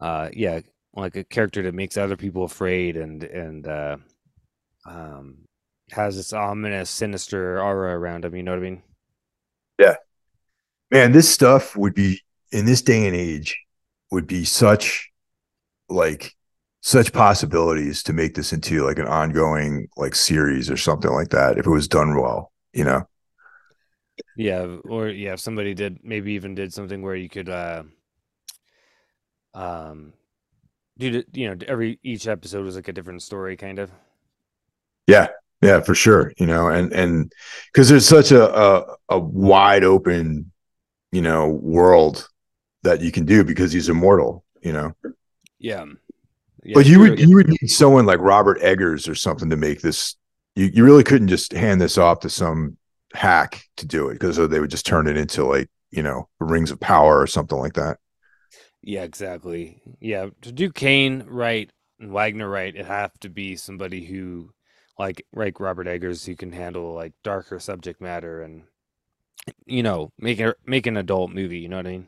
uh, yeah, like a character that makes other people afraid and and uh, um, has this ominous, sinister aura around him. You know what I mean? Yeah. Man, this stuff would be in this day and age would be such like such possibilities to make this into like an ongoing like series or something like that if it was done well. You know, Yeah, or yeah, if somebody did maybe even did something where you could uh um do you know every each episode was like a different story kind of. yeah, Yeah, for sure. You know, and and because there's such a, a a wide open, you know, world that you can do because he's immortal. You know. Yeah. yeah but you would you would need someone like Robert Eggers or something to make this. You you really couldn't just hand this off to some hack to do it because uh, they would just turn it into like you know Rings of Power or something like that. Yeah, exactly. Yeah, to do Kane right and Wagner right, it have to be somebody who like like Robert Eggers who can handle like darker subject matter and you know make a make an adult movie. You know what I mean?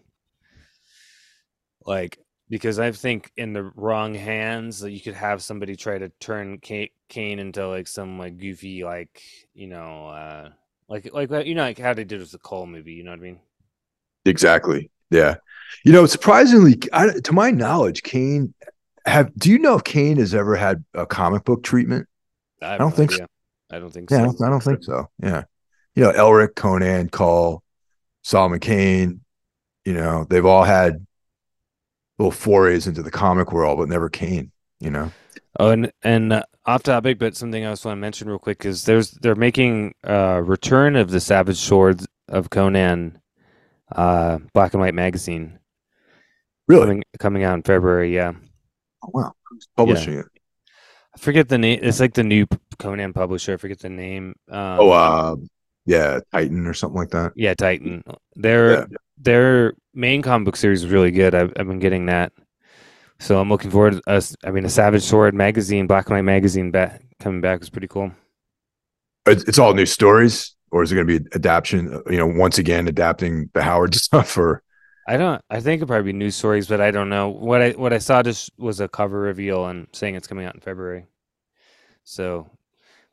Like because I think in the wrong hands, that you could have somebody try to turn Kane into like some like goofy like you know uh like like you know like how they did with the Kull movie. You know what I mean? Exactly. Yeah. You know, surprisingly, I, to my knowledge, Kane have. Do you know if Kane has ever had a comic book treatment? I, I don't think so. I don't think yeah, so. I don't, I don't think so. Yeah. You know, Elric, Conan, Kull, Solomon Kane, you know, they've all had little forays into the comic world, but never Kane, you know? Oh, and and uh, off topic, but something I want to mention real quick is there's they're making uh return of the Savage Swords of Conan, uh, black and white magazine. Really coming, coming out in February? Yeah. Oh, wow, Who's publishing yeah. it? Forget the name. It's like the new Conan publisher. I forget the name. Um, oh, uh, yeah, Titan or something like that. Yeah, Titan. Their yeah. their main comic book series is really good. I've, I've been getting that, so I'm looking forward. To us, I mean, a Savage Sword magazine, Black and White magazine, back coming back is pretty cool. It's all new stories, or is it going to be adaptation? You know, once again adapting the Howard stuff, or I don't. I think it'd probably be news stories, but I don't know. What I what I saw just was a cover reveal and saying it's coming out in February. So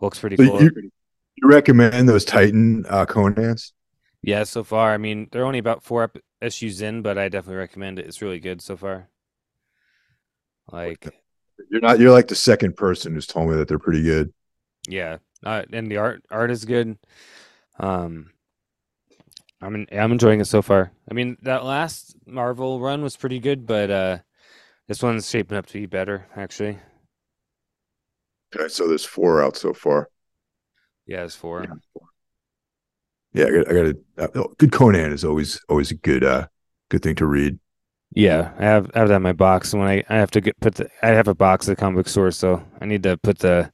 looks pretty cool. You, you, recommend those Titan uh, Conans? Yeah, so far. I mean, they're only about four issues in, but I definitely recommend it. It's really good so far. Like you're not. You're like the second person who's told me that they're pretty good. Yeah, uh, and the art art is good. Um, I'm in, I'm enjoying it so far. I mean, that last Marvel run was pretty good, but uh, this one's shaping up to be better, actually. Okay, so there's four out so far. Yeah, it's four. Yeah, yeah I got. I got a uh, good Conan is always always a good uh good thing to read. Yeah, I have I have that in my box. When I I have to get put the I have a box at the comic book store, so I need to put the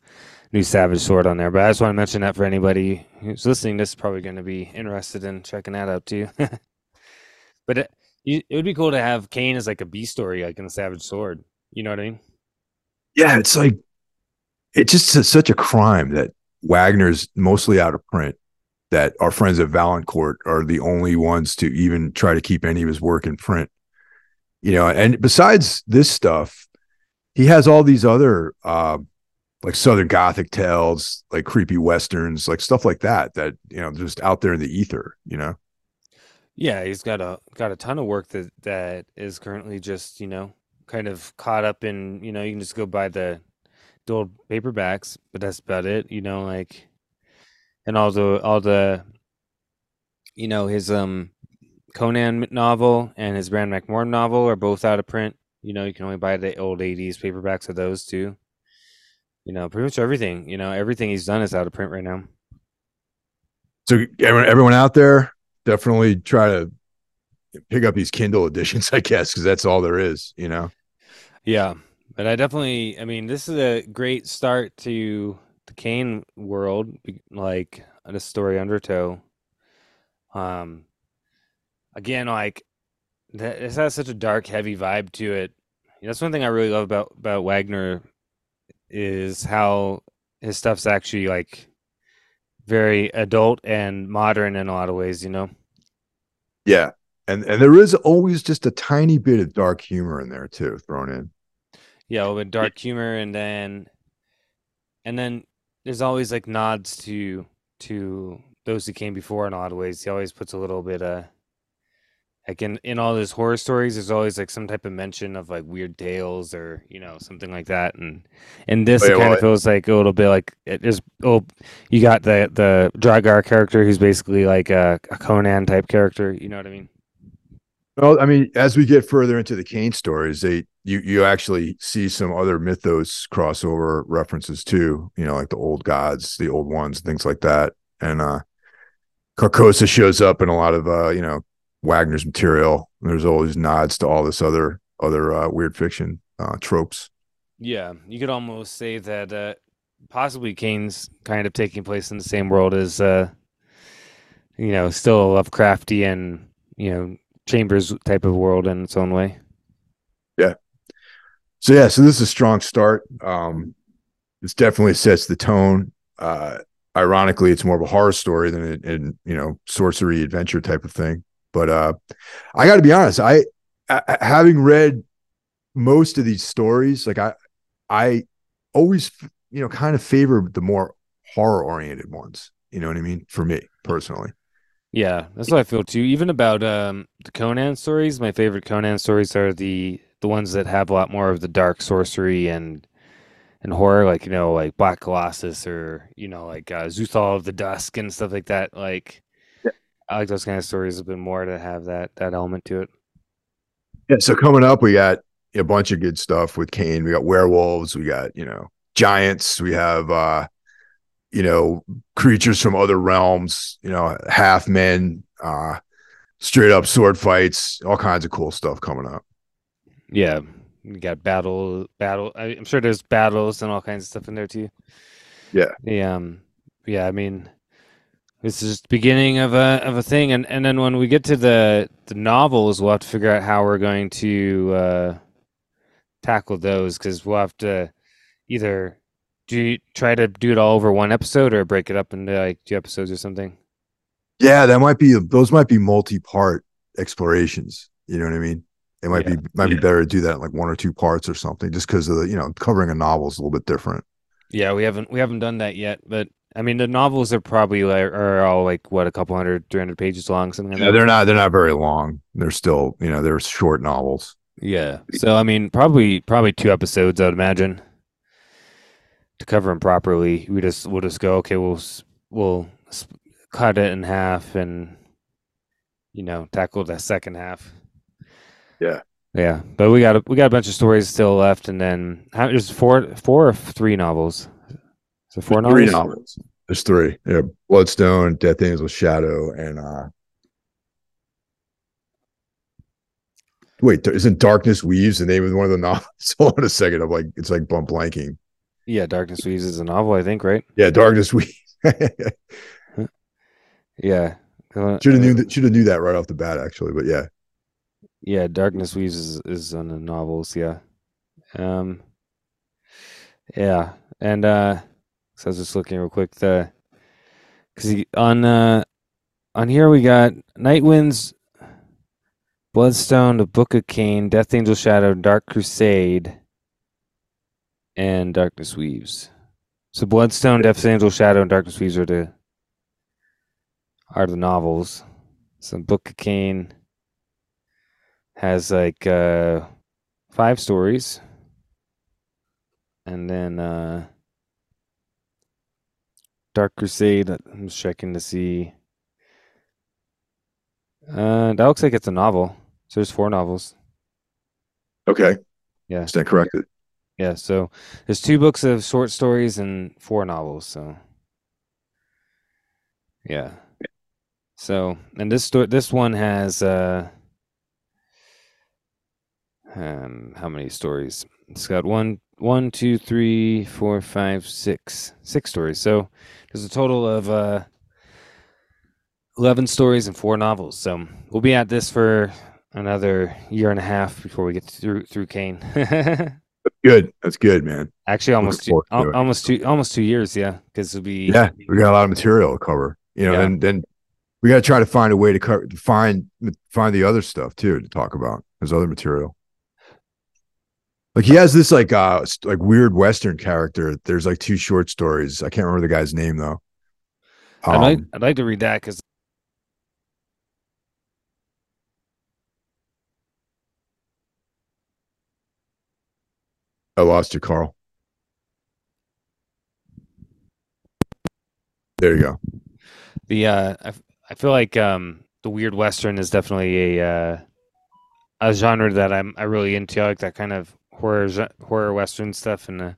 new Savage Sword on there. But I just want to mention that for anybody who's listening, this is probably going to be interested in checking that out too. but it, it would be cool to have Kane as like a B story, like in the Savage Sword. You know what I mean? Yeah, it's like it's just such a crime that Wagner's mostly out of print. That our friends at Valancourt are the only ones to even try to keep any of his work in print. You know, and besides this stuff, he has all these other uh, like Southern Gothic tales, like creepy westerns, like stuff like that. That you know, just out there in the ether. You know. Yeah, he's got a got a ton of work that that is currently just you know kind of caught up in you know you can just go buy the, old paperbacks, but that's about it. You know, like and all the all the you know his um Conan novel and his Bran Mak novel are both out of print. You know, you can only buy the old 80s paperbacks of those too. You know, pretty much everything. You know, everything he's done is out of print right now. So everyone out there, definitely try to pick up these Kindle editions, I guess, because that's all there is. You know. Yeah, but I definitely. I mean, this is a great start to the Kane world, like the story Undertow. Um, again, like this has such a dark, heavy vibe to it. That's one thing I really love about about Wagner is how his stuff's actually like very adult and modern in a lot of ways, you know. Yeah. And and there is always just a tiny bit of dark humor in there too thrown in. Yeah, with dark humor and then and then there's always like nods to to those who came before in a lot of ways. He always puts a little bit of like in in all his horror stories there's always like some type of mention of like weird tales or you know something like that and in this it kind of feels like a little bit like it is oh you got the the dragar character who's basically like a, a conan type character you know what i mean well i mean as we get further into the kane stories they you you actually see some other mythos crossover references too. You know, like the old gods, the old ones, things like that. And uh Carcosa shows up in a lot of uh, you know, Wagner's material. There's always nods to all this other other uh, weird fiction uh, tropes. Yeah, you could almost say that uh, possibly Kane's kind of taking place in the same world as, uh, you know, still a Lovecraftian, you know, Chambers type of world in its own way. Yeah. So yeah, so this is a strong start. Um, this definitely sets the tone. Uh, ironically, it's more of a horror story than a, a you know sorcery adventure type of thing. But uh, I got to be honest, I, I having read most of these stories, like I I always you know kind of favor the more horror oriented ones. You know what I mean? For me personally. Yeah, that's what I feel too. Even about um, the Conan stories, my favorite Conan stories are the the ones that have a lot more of the dark sorcery and and horror, like you know, like Black Colossus or you know, like uh, Xuthal of the Dusk and stuff like that. Like. I like those kind of stories a bit more to have that that element to it. Yeah. So coming up, we got a bunch of good stuff with Kane. We got werewolves. We got you know giants. We have uh you know, creatures from other realms, you know, half men, uh, straight up sword fights, all kinds of cool stuff coming up. Yeah. You got battle, battle. I'm sure there's battles and all kinds of stuff in there too. Yeah. Yeah. Um, yeah. I mean, this is the beginning of a of a thing, and and then when we get to the the novels, we'll have to figure out how we're going to uh, tackle those because we'll have to either do try to do it all over one episode or break it up into like two episodes or something? Yeah, that might be those might be multi-part explorations. You know what I mean? It might yeah. be might yeah. be better to do that in like one or two parts or something, just because of the you know covering a novel is a little bit different. Yeah, we haven't we haven't done that yet, but I mean the novels are probably like are all like what a couple hundred, three hundred pages long, something. Like yeah, they're not they're not very long. They're still you know they're short novels. Yeah, so I mean probably probably two episodes, I'd imagine to cover them properly, we just we'll just go okay. We'll we'll cut it in half and you know tackle the second half. Yeah, yeah. But we got a, we got a bunch of stories still left, and then how, there's four four or three novels. So four novels. Three novels. There's three. Yeah, Bloodstone, Death Angel, Shadow, and uh Wait, isn't Darkness Weaves the name of one of the novels? Hold on a second. I'm like, it's like bump blanking. Yeah, Darkness Weaves is a novel, I think, right? Yeah, Darkness Weaves. yeah. Should have knew that should have knew that right off the bat, actually, but yeah. Yeah, Darkness Weaves is, is on the novels, yeah. Um yeah. And uh I was just looking real quick the because on uh on here we got Night Winds Bloodstone, the Book of Kane, Death Angel Shadow, Dark Crusade, and Darkness Weaves. So Bloodstone, Death Angel, Shadow, and Darkness Weaves are the are the novels. So Book of Kane has like uh, five stories, and then uh, Dark Crusade. I'm just checking to see. Uh, that looks like it's a novel. So there's four novels. Okay. Yeah. Stand corrected. Yeah, so there's two books of short stories and four novels. So yeah. So and this story, this one has uh, um, how many stories? It's got one, one, two, three, four, five, six, six stories. So there's a total of uh, eleven stories and four novels. So we'll be at this for another year and a half before we get through through Kane. good. That's good, man. Actually, almost two, almost two, almost two years. Yeah, because it'll be. Yeah, we got a lot of material to cover. You know, yeah. and then we got to try to find a way to cover, to find find the other stuff too to talk about. There's other material. Like he has this like uh like weird Western character. There's like two short stories. I can't remember the guy's name though. Um, I'd like um, I'd like to read that because I lost you, Carl. There you go. The uh, I, I feel like um, the weird western is definitely a uh, a genre that I'm I really into. I like that kind of horror horror western stuff, and uh,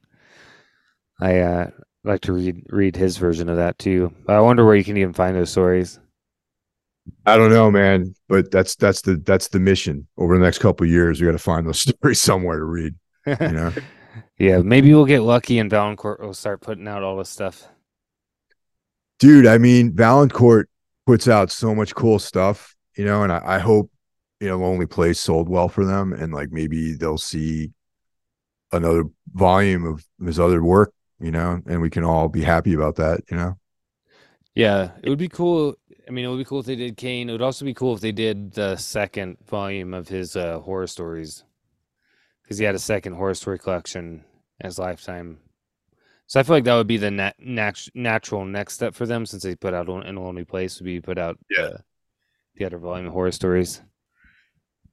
I uh, like to read read his version of that too. I wonder where you can even find those stories. I don't know, man, but that's that's the that's the mission over the next couple years. We got to find those stories somewhere to read. You know. yeah, maybe we'll get lucky and Valancourt will start putting out all this stuff. Dude, I mean, Valancourt puts out so much cool stuff, you know, and I, I hope you know Lonely Place sold well for them, and like maybe they'll see another volume of his other work, you know, and we can all be happy about that, you know. Yeah, it would be cool. I mean, it would be cool if they did Kane. It would also be cool if they did the second volume of his uh, horror stories, because he had a second horror story collection as Lifetime. So I feel like that would be the nat- nat- natural next step for them, since they put out in a lonely place, would be put out yeah. Uh, the other volume of horror stories.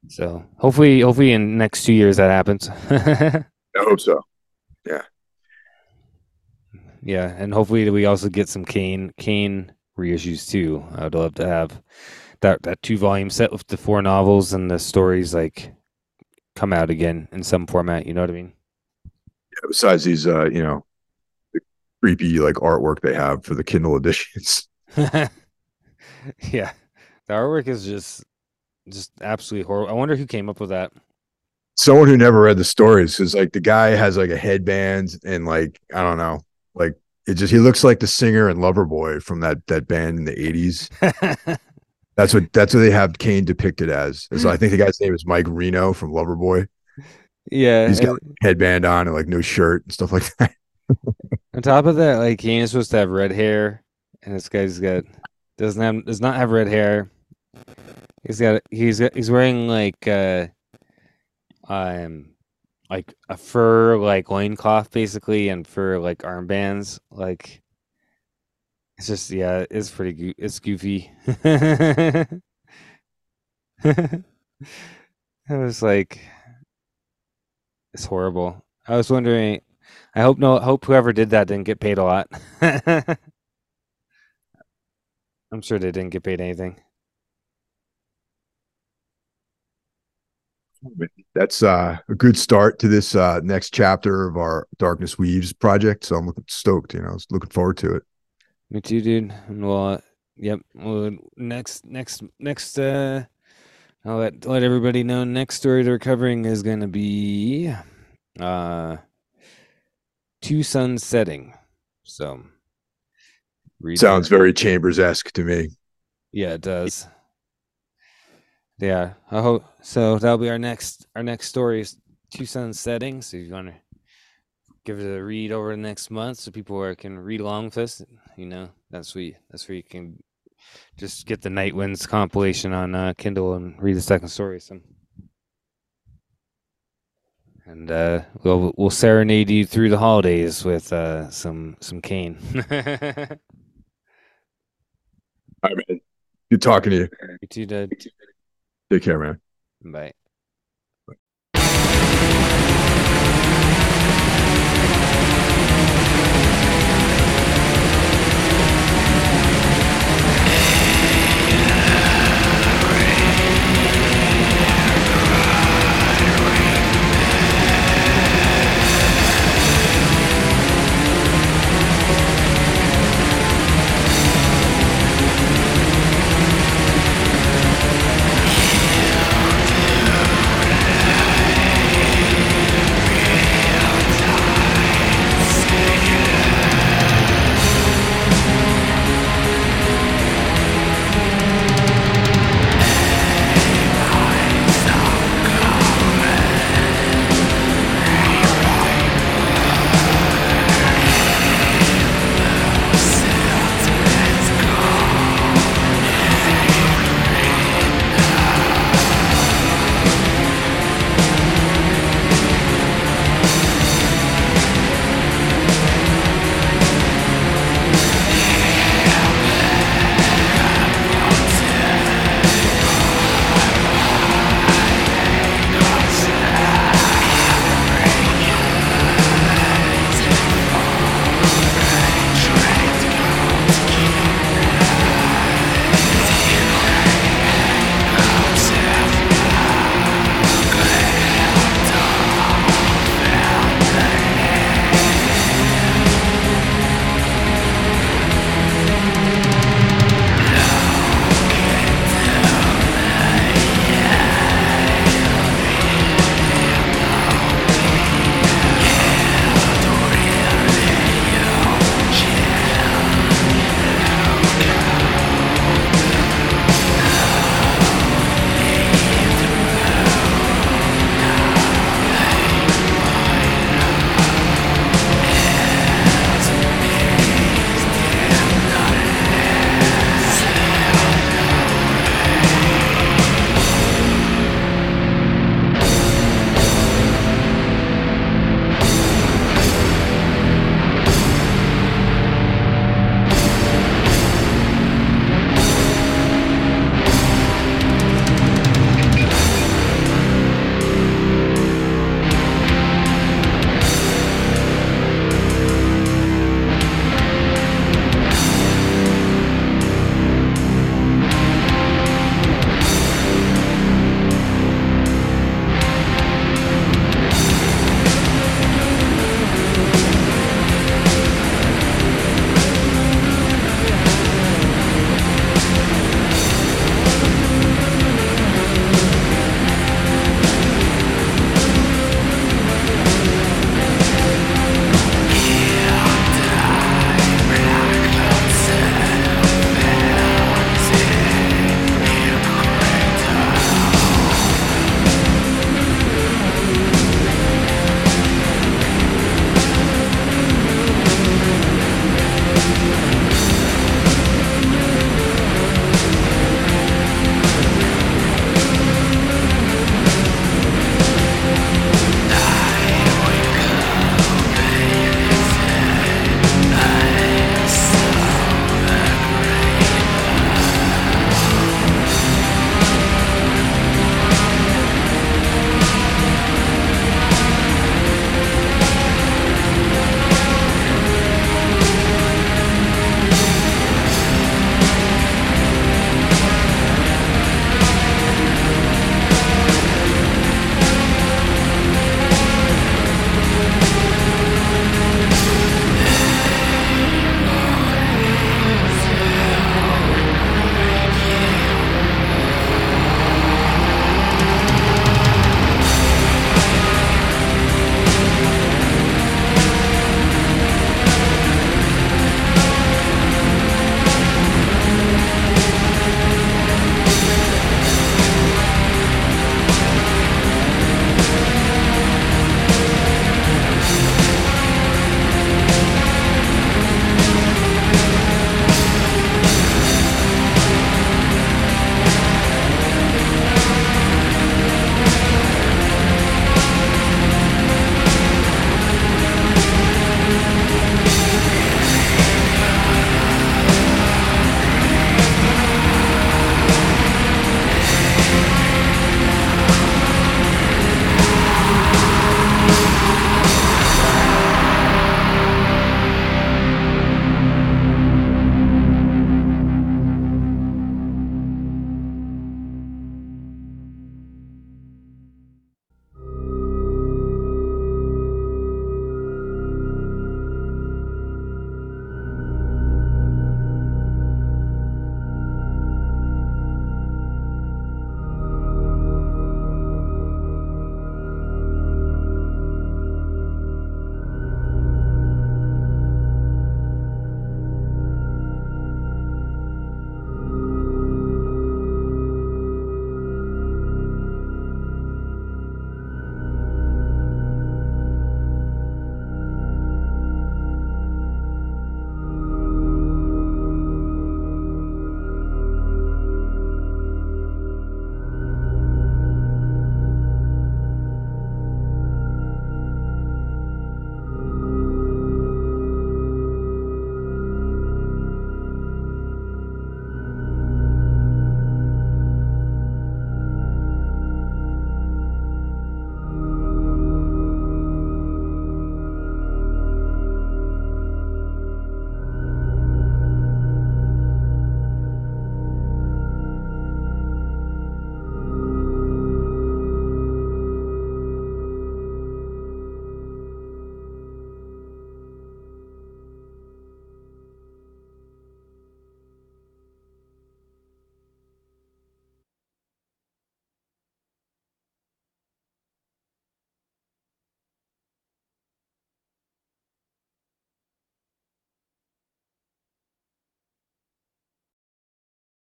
So hopefully, hopefully in next two years that happens. I hope so. Yeah. Yeah, and hopefully we also get some Kane Kane reissues too. I would love to have that that two volume set with the four novels and the stories like come out again in some format. You know what I mean? Yeah, besides these, uh, you know, the creepy like artwork they have for the Kindle editions. yeah, the artwork is just just absolutely horrible. I wonder who came up with that. Someone who never read the stories is like the guy has like a headband and like I don't know, like it just he looks like the singer and Loverboy from that that band in the eighties. that's what that's what they have Kane depicted as. So I think the guy's name is Mike Reno from Loverboy. Yeah, he's got like, headband on and like no shirt and stuff like that. on top of that, like Kane is supposed to have red hair, and this guy's got doesn't have does not have red hair. He's got he's got, he's wearing like uh um like a fur like loincloth basically and fur like armbands like it's just yeah it's pretty go- it's goofy. It was like it's horrible. I was wondering i hope no hope whoever did that didn't get paid a lot. I'm sure they didn't get paid anything that's uh, a good start to this uh, next chapter of our Darkness Weaves project. So I'm looking stoked. You know, I was looking forward to it. Me too, dude. Well, uh, yep. Well, next, next, next. uh I'll let let everybody know. Next story they're covering is going to be uh two suns setting. So sounds that. very Chambers esque to me. Yeah, it does. Yeah, I hope so. That'll be our next our next story is Two Suns Setting. So if you want to give it a read over the next month, so people are, can read along with us, you know, that's where you, that's where you can just get the Night Winds compilation on uh, Kindle and read the second story. So. And uh, we'll we'll serenade you through the holidays with uh, some some Kane. All right, man. Good talking to you. You too, Dad. Take care, man. Bye.